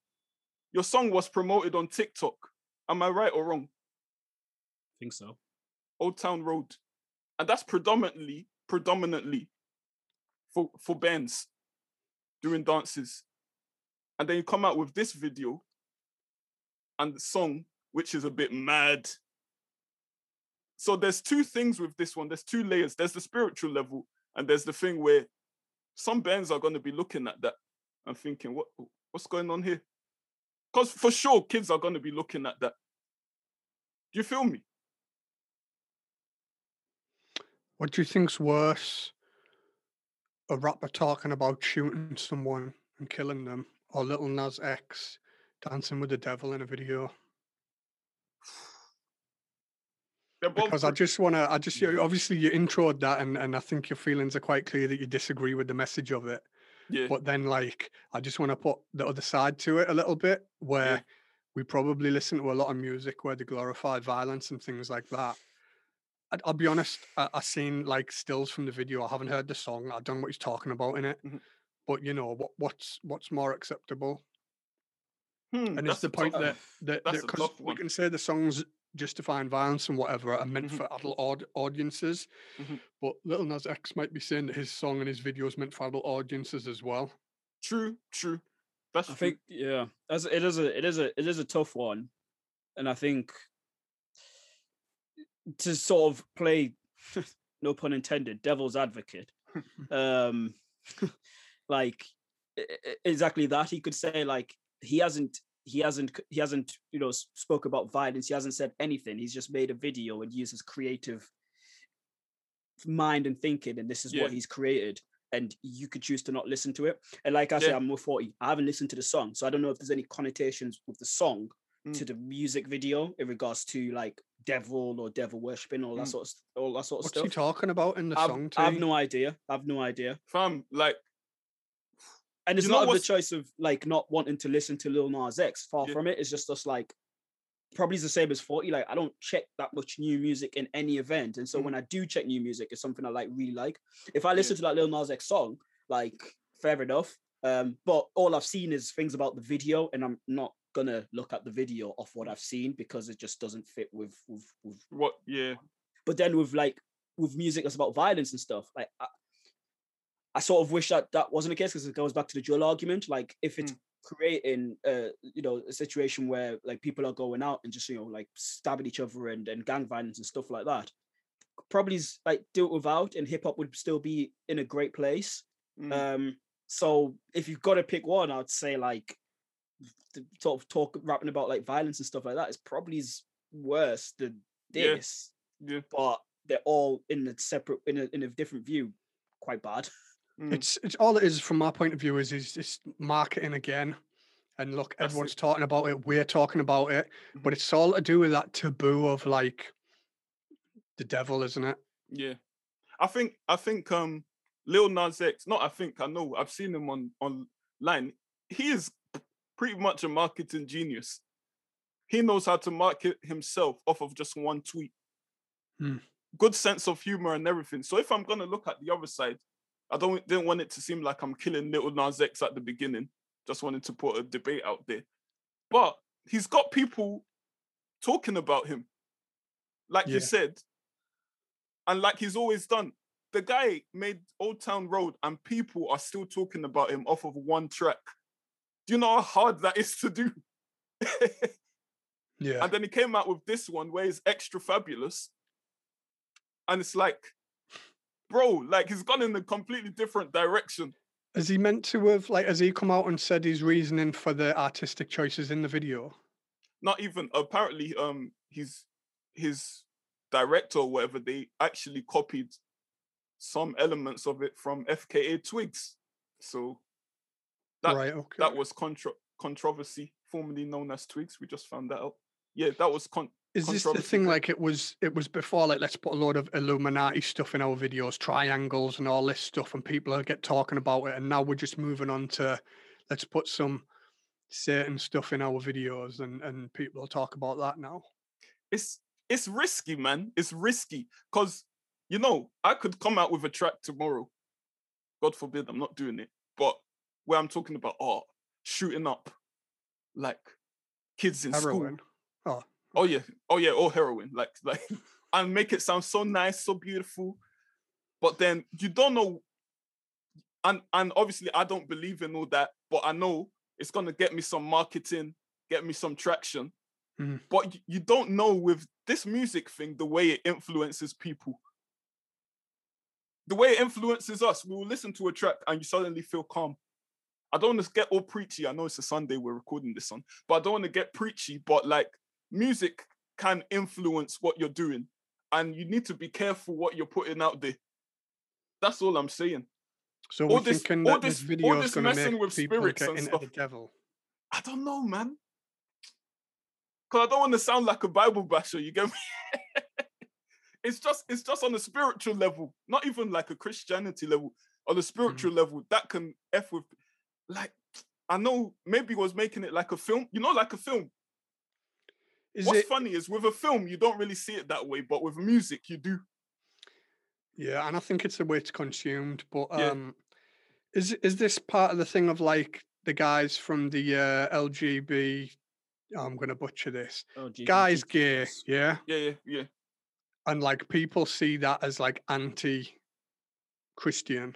your song was promoted on TikTok. Am I right or wrong? I think so. Old Town Road. And that's predominantly, predominantly for, for bands doing dances. And then you come out with this video and the song, which is a bit mad. So there's two things with this one. There's two layers. There's the spiritual level, and there's the thing where some bands are going to be looking at that and thinking, what what's going on here? Because for sure, kids are going to be looking at that. Do you feel me? What do you think's worse? A rapper talking about shooting someone and killing them, or Little Nas X dancing with the devil in a video? Because I just want to, I just you- obviously you introed that, and and I think your feelings are quite clear that you disagree with the message of it. yeah, But then, like, I just want to put the other side to it a little bit, where we probably listen to a lot of music where they glorify violence and things like that. I- I'll be honest, I, I seen like stills from the video. I haven't heard the song. I don't know what he's talking about in it. Mhm. But you know what? What's what's more acceptable? Hmm, And it's the point tough- that that that's a because we can say the songs justifying violence and whatever are meant Mhm. for adult aud- audiences, Mhm. but Little Nas X might be saying that his song and his video is meant for adult audiences as well. True, true. That's I true. think yeah, as it is a it is a it is a tough one, and I think to sort of play, no pun intended, devil's advocate. um, like exactly that. He could say like he hasn't he hasn't he hasn't you know spoke about violence. He hasn't said anything. He's just made a video and used his creative mind and thinking, and this is Yeah. what he's created. And you could choose to not listen to it. And like I say, Yeah. I'm more 40. I haven't listened to the song, so I don't know if there's any connotations with the song Mm. to the music video in regards to like devil or devil worshipping, all that Mm. sort of all that sort of What's he stuff. talking about in the I've, song? I've no idea. I've no idea. Fam, like And it's You not the choice of like not wanting to listen to Lil Nas X. Far Yeah. from it. It's just us like probably the same as 40. Like I don't check that much new music in any event. And so Mm. when I do check new music, it's something I like really like. If I listen to that Lil Nas X song, like fair enough. Um, but all I've seen is things about the video, and I'm not gonna look at the video off what I've seen because it just doesn't fit with with, with what? Yeah, but then with like with music that's about violence and stuff like i, I sort of wish that that wasn't the case because it goes back to the drill argument like if it's creating uh you know a situation where like people are going out and just you know like stabbing each other and, and gang violence and stuff like that probably like do it without and hip-hop would still be in a great place Mm. um so if you've got to pick one i'd say like the sort of talk rapping about like violence and stuff like that is probably worse than Yeah. this yeah. but they're all in a separate in a in a different view quite bad Mm. It's it's all it is from my point of view is is just marketing again. And look, That's everyone's it. talking about it. We're talking about it, but it's all to do with that taboo of like the devil, isn't it? Yeah, I think I think um Lil Nas X. Not I think I know. I've seen him on online. He is pretty much a marketing genius. He knows how to market himself off of just one tweet. Hmm. Good sense of humor and everything. So if I'm gonna look at the other side, I don't didn't want it to seem like I'm killing little Nas X at the beginning. Just wanted to put a debate out there. But he's got people talking about him. Like you said, and like he's always done. The guy made Old Town Road, and people are still talking about him off of one track. Do you know how hard that is to do? Yeah. and then he came out with this one where he's extra fabulous, and it's like, bro, like he's gone in a completely different direction. Has he meant to have like has he come out and said his reasoning for the artistic choices in the video? Not even apparently, um, he's his director or whatever. They actually copied some elements of it from FKA Twigs. So that right, okay. that was contra- controversy, formerly known as Twigs. We just found that out. Yeah, that was con. Is this the thing like it was it was before like let's put a load of Illuminati stuff in our videos, triangles and all this stuff, and people get talking about it, and now we're just moving on to let's put some certain stuff in our videos and and people will talk about that now. It's it's risky, man. It's risky because you know I could come out with a track tomorrow. God forbid, I'm not doing it. But where I'm talking about, oh, shooting up, like kids in school. Oh, Oh yeah, oh yeah, or heroin, like like, and make it sound so nice, so beautiful, but then you don't know, and and obviously I don't believe in all that, but I know it's gonna get me some marketing, get me some traction, Mhm. but you don't know with this music thing the way it influences people. The way it influences us, we will listen to a track and you suddenly feel calm. I don't want to get all preachy. I know it's a Sunday we're recording this on, but I don't want to get preachy. But like music can influence what you're doing, and you need to be careful what you're putting out there. That's all I'm saying. so all this- all this this- all video is this messing make with people spirits and into the devil. I don't know, man. Cause I don't want to sound like a Bible basher. You get me? it's just it's just on a spiritual level, not even like a Christianity level. On a mm-hmm. spiritual level, that can f with. Like, I know maybe was making it like a film. You know, like a film. Is What's it? funny is with a film, you don't really see it that way, but with music, you do. Yeah, and I think it's the way it's consumed. But Yeah. um, is is this part of the thing of like the guys from the uh, LGB? I'm going to butcher this. Oh, Guys, gay, yeah, Yeah, yeah, yeah. and like people see that as like anti-Christian.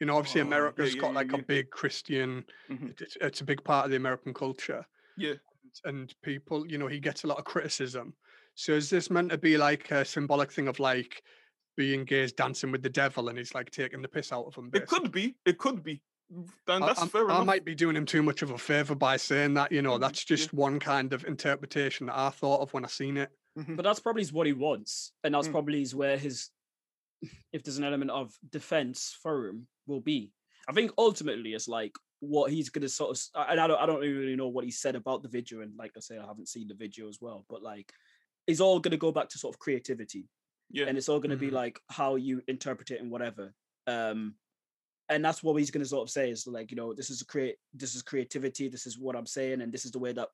You know, obviously Oh, yeah, America's yeah, got yeah, like yeah. a big Christian. Mhm. It's, it's a big part of the American culture. Yeah. And people, you know, he gets a lot of criticism. So is this meant to be like a symbolic thing of like being gay is dancing with the devil and he's like taking the piss out of him? It could be. It could be. Then that's I'm- fair I enough. might be doing him too much of a favor by saying that. You know, Mhm, that's yeah. just one kind of interpretation that I thought of when I seen it. Mhm. But that's probably what he wants, and that's Mm. probably where his, if there's an element of defense for him, will be. I think ultimately it's like what he's gonna sort of, and I don't, I don't really know what he said about the video, and like I say, I haven't seen the video as well, but like, it's all gonna go back to sort of creativity, Yeah. and it's all gonna be Mhm. like how you interpret it and whatever. Um, and that's what he's gonna sort of say is like, you know, this is a create, this is creativity, this is what I'm saying, and this is the way that,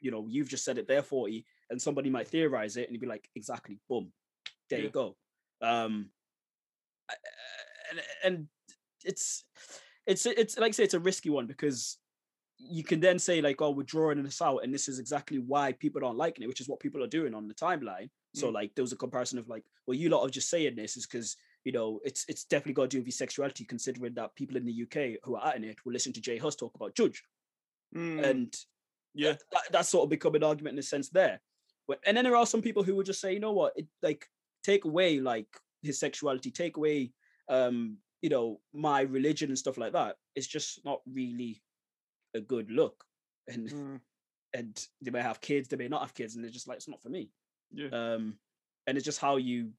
you know, you've just said it there, forty, and somebody might theorize it and you'd be like, exactly, boom, there Yeah. you go. Um, and and it's it's it's like I say, it's a risky one because you can then say like, oh, we're drawing this out, and this is exactly why people aren't liking it, which is what people are doing on the timeline. So Mm. like, there was a comparison of like, well, you lot are just saying this is because you know it's it's definitely got to do with your sexuality, considering that people in the UK who are at it will listen to J Hus talk about Judge, Mm, and yeah. that, that, that's sort of become an argument in a sense there. But, and then there are some people who would just say, you know what, it, like take away like his sexuality, take away, um, you know, my religion and stuff like that. It's just not really a good look. And Mm, and they may have kids, they may not have kids, and they're just like, it's not for me. yeah. Um, and it's just how you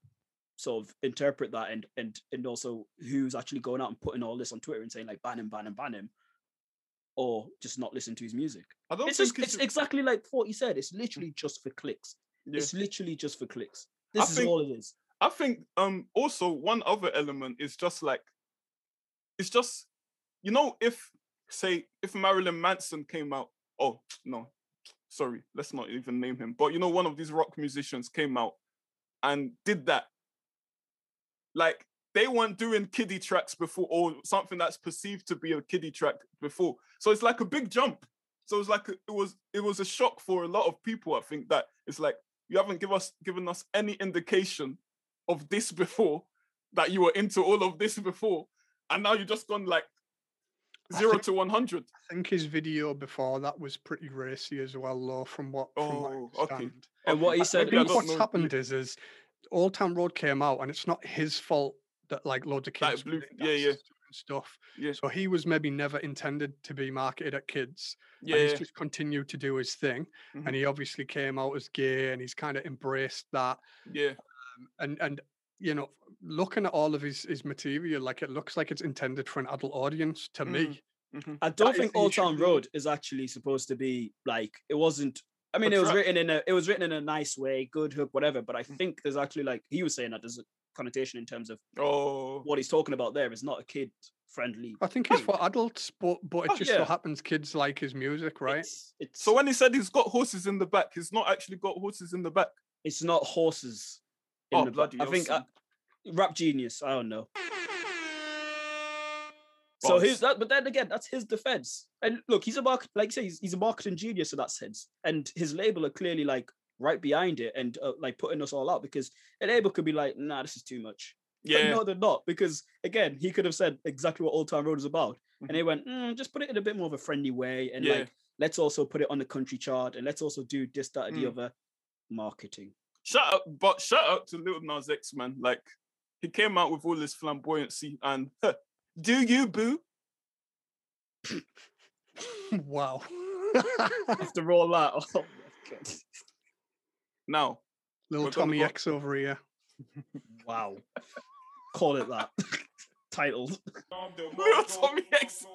sort of interpret that, and and and also who's actually going out and putting all this on Twitter and saying like ban him, ban him, ban him, or just not listen to his music I don't it's think just it's it's. exactly like what you said. It's literally just for clicks. yeah. It's literally just for clicks. I This is think- all it is. I think um also one other element is just like it's just you know if say if Marilyn Manson came out oh no sorry let's not even name him but you know one of these rock musicians came out and did that. Like they weren't doing kiddie tracks before or something that's perceived to be a kiddie track before. So it's like a big jump. So it's like it was it was a shock for a lot of people I think that it's like you haven't give us given us any indication of this before, that you were into all of this before, and now you just gone like zero think- to one hundred. I think his video before that was pretty racy as well, though, from what, from what I Oh, okay. understand. And what he said I maybe I think is, don't what's know- happened is, is Old Town Road came out, and it's not his fault that like loads of That kids blew- were yeah, yeah. stuff. Yeah, So he was maybe never intended to be marketed at kids, yeah, and he's just continued to do his thing. Mhm. And he obviously came out as gay, and he's kind of embraced that. yeah. Um, and and you know, looking at all of his his material, like it looks like it's intended for an adult audience to me. mhm. I don't is think Old issue. Town Road is actually supposed to be like it wasn't. I mean, it was trap. written in a it was written in a nice way, good hook, whatever. But I Mm. think there's actually like he was saying that there's a connotation in terms of Oh, what he's talking about there is not a kid friendly. I think it's for adults, but but it Oh, just yeah. so happens kids like his music, right? It's, it's so when he said he's got horses in the back, he's not actually got horses in the back. it's not horses. In Oh, the bloody I hell, think uh, son. rap genius. I don't know. So his that, but then again, that's his defense. And look, he's a market, like I say, he's, he's a marketing genius in that sense. And his label are clearly like right behind it and uh, like putting us all out because a label could be like, nah, this is too much. But Yeah, no, they're not because again, he could have said exactly what Old Town Road is about, Mhm. and they went, mm, just put it in a bit more of a friendly way, and Yeah. like let's also put it on the country chart, and let's also do this, that, and the Mm. other marketing. Shout out, but shout out to Little Nas X, man. Like he came out with all this flamboyancy and do you boo? wow. After all that, oh my god, Now, Little Tomi go- X over here. wow, call it that. Titled. Little Tomi X.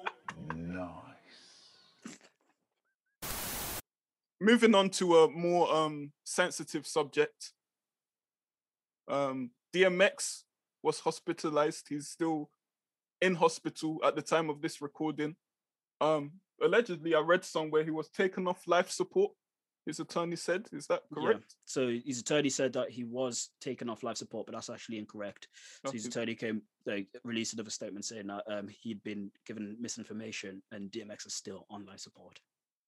moving on to a more um sensitive subject. Um, DMX was hospitalized. He's still in hospital at the time of this recording. Um, allegedly, I read somewhere he was taken off life support. His attorney said, "Is that correct?" Yeah. So his attorney said that he was taken off life support, but that's actually incorrect. So his attorney came like released another statement saying that um, he'd been given misinformation and DMX is still on life support.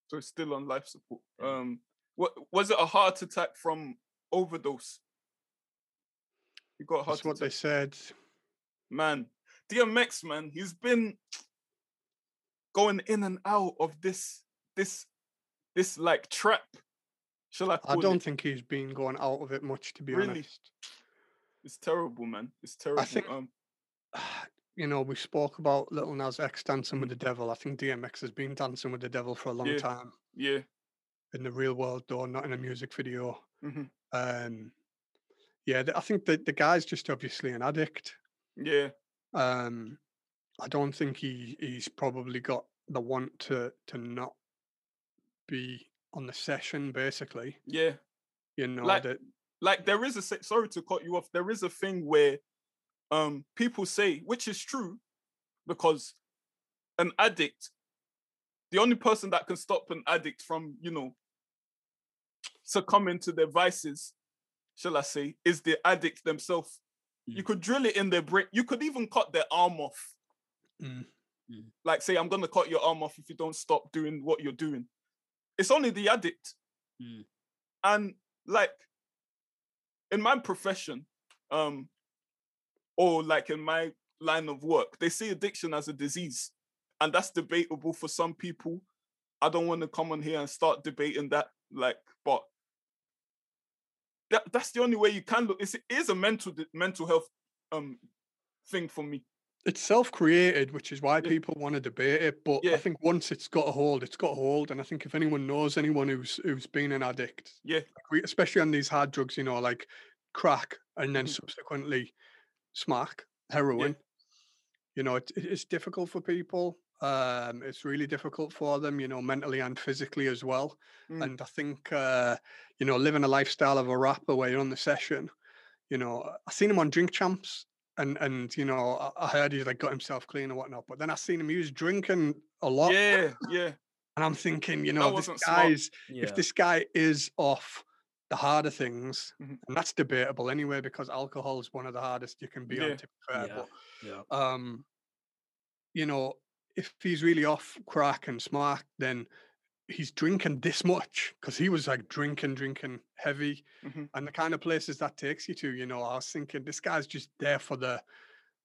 So it's still on life support. Yeah. Um, what was it? A heart attack from overdose? He got heart That's what they said. man. DMX, man, he's been going in and out of this, this, this like trap. Shall I? I don't it? think he's been going out of it much, to be Really? honest. It's terrible, man. It's terrible. I think- um, You know, we spoke about Little Nas X dancing with the devil. I think DMX has been dancing with the devil for a long Yeah. time yeah. in the real world, though, not in a music video. mhm, Um, yeah, I think that the guy's just obviously an addict. Yeah. Um, I don't think he he's probably got the want to to not be on the session. Basically, Yeah. you know Like- that. like there is a sorry to cut you off there is a thing where um people say which is true because an addict the only person that can stop an addict from you know succumbing to their vices shall i say is the addict themselves you Mm. could drill it in their brain you could even cut their arm off Mm. like say i'm gonna cut your arm off if you don't stop doing what you're doing it's only the addict Mm. and like in my profession um or like in my line of work they see addiction as a disease and that's debatable for some people i don't want to come on here and start debating that like but that, that's the only way you can look it's, it is a mental mental health um thing for me It's self-created, which is why Yeah. people want to debate it. But I think once it's got a hold, it's got a hold. And I think if anyone knows anyone who's who's been an addict, yeah especially on these hard drugs, you know, like crack and then Mhm. subsequently smack, heroin. You know, it, it- it's difficult for people. Um, it's really difficult for them, you know, mentally and physically as well. Mm. And I think, uh, you know, living a lifestyle of a rapper where you're on the session, you know, I seen him on Drink Champs, and and you know, I, heard he's like got himself clean and whatnot. But then I seen him he was drinking a lot, yeah yeah and I'm thinking, you know, this guy's Yeah. if this guy is off the harder things, Mhm. and that's debatable anyway, because alcohol is one of the hardest you can be Yeah. on. To be fair, yeah. Yeah. um, you know, if he's really off crack and smack, then he's drinking this much because he was like drinking, drinking heavy, Mhm. and the kind of places that takes you to. You know, I was thinking this guy's just there for the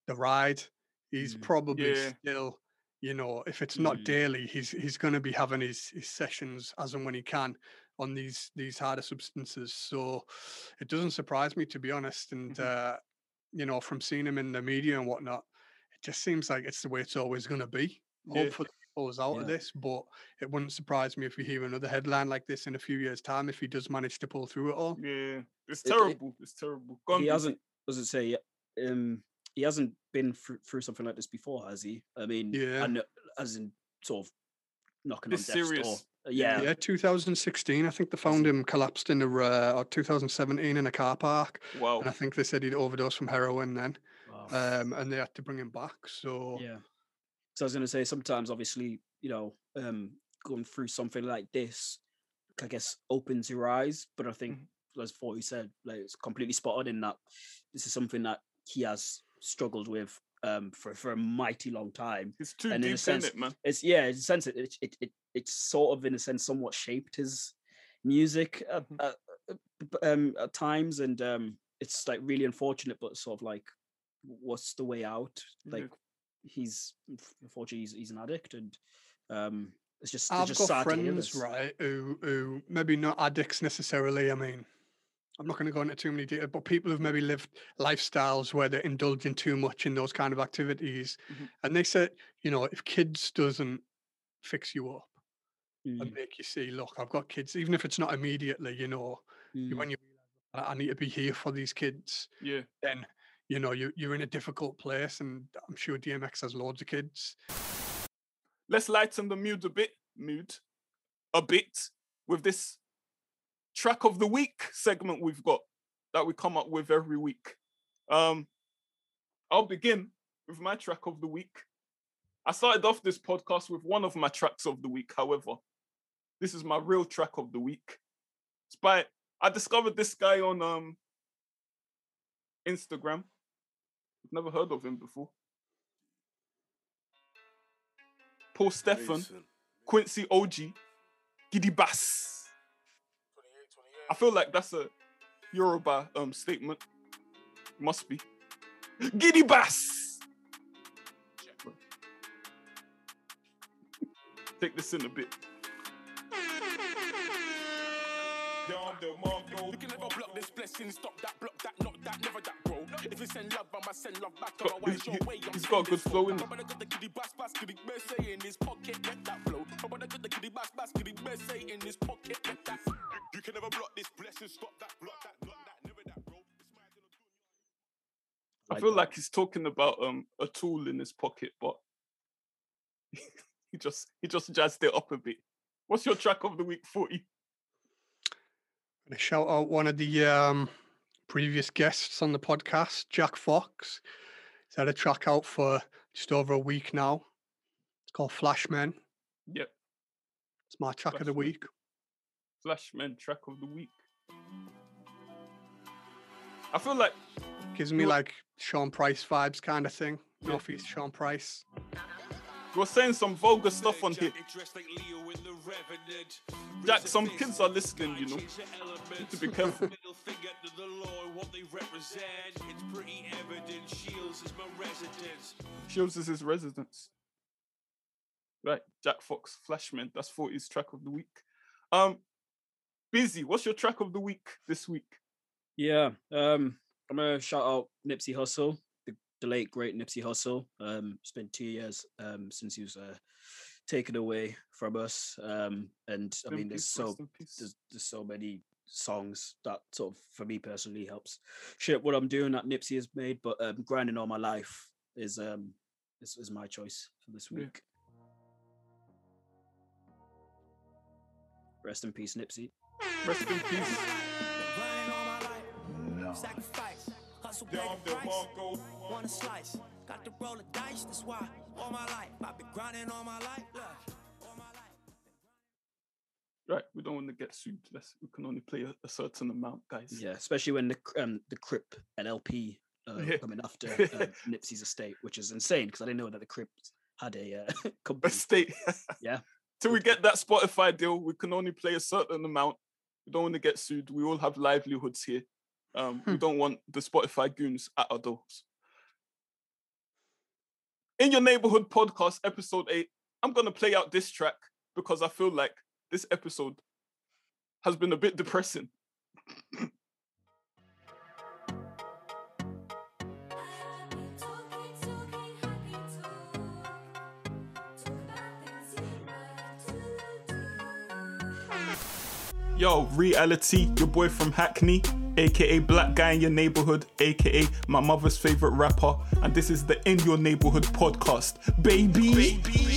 the ride. He's Mm. probably Yeah. still, you know, if it's not Mm. daily, he's he's going to be having his his sessions as and when he can on these these harder substances. So it doesn't surprise me to be honest. And Mhm. uh, you know, from seeing him in the media and whatnot, it just seems like it's the way it's always going to be. Yeah. Hopefully, he pulls out of this, but it wouldn't surprise me if we hear another headline like this in a few years' time if he does manage to pull through it all. yeah it's It- it- terrible it's terrible Go he B. hasn't doesn't say um he hasn't been through, through something like this before has he i mean Yeah. and as in sort of knocking This on death's door serious. Uh, yeah. Yeah, 2016. I think they found him collapsed in a uh, or 2017 in a car park, wow and I think they said he'd overdosed from heroin then, Wow. um, and they had to bring him back. So yeah. So i was going to say sometimes obviously you know um going through something like this i guess opens your eyes. But i think as for you said like it's completely spot on in that this is something that he has struggled with um for for a mighty long time. It's too and in a deep in sense- it man? it's yeah in a sense it it, it, it it's sort of in a sense somewhat shaped his music at, Mhm. at, at- um at times and um it's like really unfortunate but sort of like what's the way out Yeah. like he's unfortunately he's, he's an addict and um it's just it's I've just got sad to hear friends, right, who who maybe not addicts necessarily. I mean, I'm not going to go into too many details, but people who've maybe lived lifestyles where they're indulging too much in those kind of activities, Mhm. and they said, you know, if kids doesn't fix you up Mm, and make you see, look, I've got kids, even if it's not immediately, you know, mm, when you realize I I need to be here for these kids, yeah. then you know you you're in a difficult place, and I'm sure DMX has loads of kids. let's lighten the mood a bit mood a bit with this track of the week segment we've got that we come up with every week. Um i'll begin with my track of the week. I started off this podcast with one of my tracks of the week however this is my real track of the week it's by i discovered this guy on um instagram i've never heard of him before paul stephan Quincy OG, Giddi Gbas. I feel like that's a Yoruba um statement. Must be. Giddi Gbas. Take this in a bit. You can never block this blessing, stop that, block that, not that, never that, bro. If you send love, I'ma send love back. Got- Otherwise, he's- your he- way, I'm he's got a good sending flow, slow. innit? Nobody got the kitty bass, bass, kitty Bessie in his pocket, let that flow. Nobody got the kitty bass, bass, kitty Bessie in his pocket, let that. You can never block this blessing, stop that, block that, not that, never that, bro. This man's gonna do I feel like he's talking about um a tool in his pocket, but he just he just jazzed it up a bit. What's your track of the week, Forty? Gonna shout out one of the um, previous guests on the podcast, Jack Fox. He's had a track out for just over a week now. It's called Flashmen. Yep, It's my track of the Flashmen. week. Flashmen track of the week. I feel like Gives me like Sean Price vibes kind of thing. Northeast Sean Price. you're saying some vulgar stuff on here. Jack, some kids are listening, you know. Need to be careful. Finger to the law, what they represent. It's pretty evident. Shields is my residence. Shields is his residence. Right, Jack Fox, Flashmen. That's 40's track of the week. Um, Beezy, what's your track of the week this week? Yeah, um, I'm gonna shout out Nipsey Hussle, the, the late great Nipsey Hussle. Um, it's been two years um since he was uh, taken away from us. Um, and I mean, there's so rest in peace. there's, there's so many songs that sort of for me personally helps shape what I'm doing that Nipsey has made. But um, grinding all my life is um is, is my choice for this Yeah. week. Rest in peace, Nipsey. Rest in peace. Grinding all my life, sacrifice, hustle, pay the price. Want a slice, got to roll the dice. That's why all my life I've been grinding all my life. Look, all my life. Right, we don't want to get sued. Let's we can only play a, a certain amount, guys. Yeah, especially when the cr- um the Crip and LP uh, Yeah. coming after uh, Nipsey's estate, which is insane because I didn't know that the Crips had a uh, company. Estate. Yeah. Till we get that Spotify deal, we can only play a certain amount. We don't want to get sued. We all have livelihoods here. Um, we don't want the Spotify goons at our doors. In your neighborhood podcast, episode eight, I'm gonna play out this track because I feel like this episode has been a bit depressing. Yo, Reali-T, your boy from Hackney, aka Black Guy in Your Neighborhood, aka my mother's favorite rapper, and this is the In Your Neighborhood podcast, baby.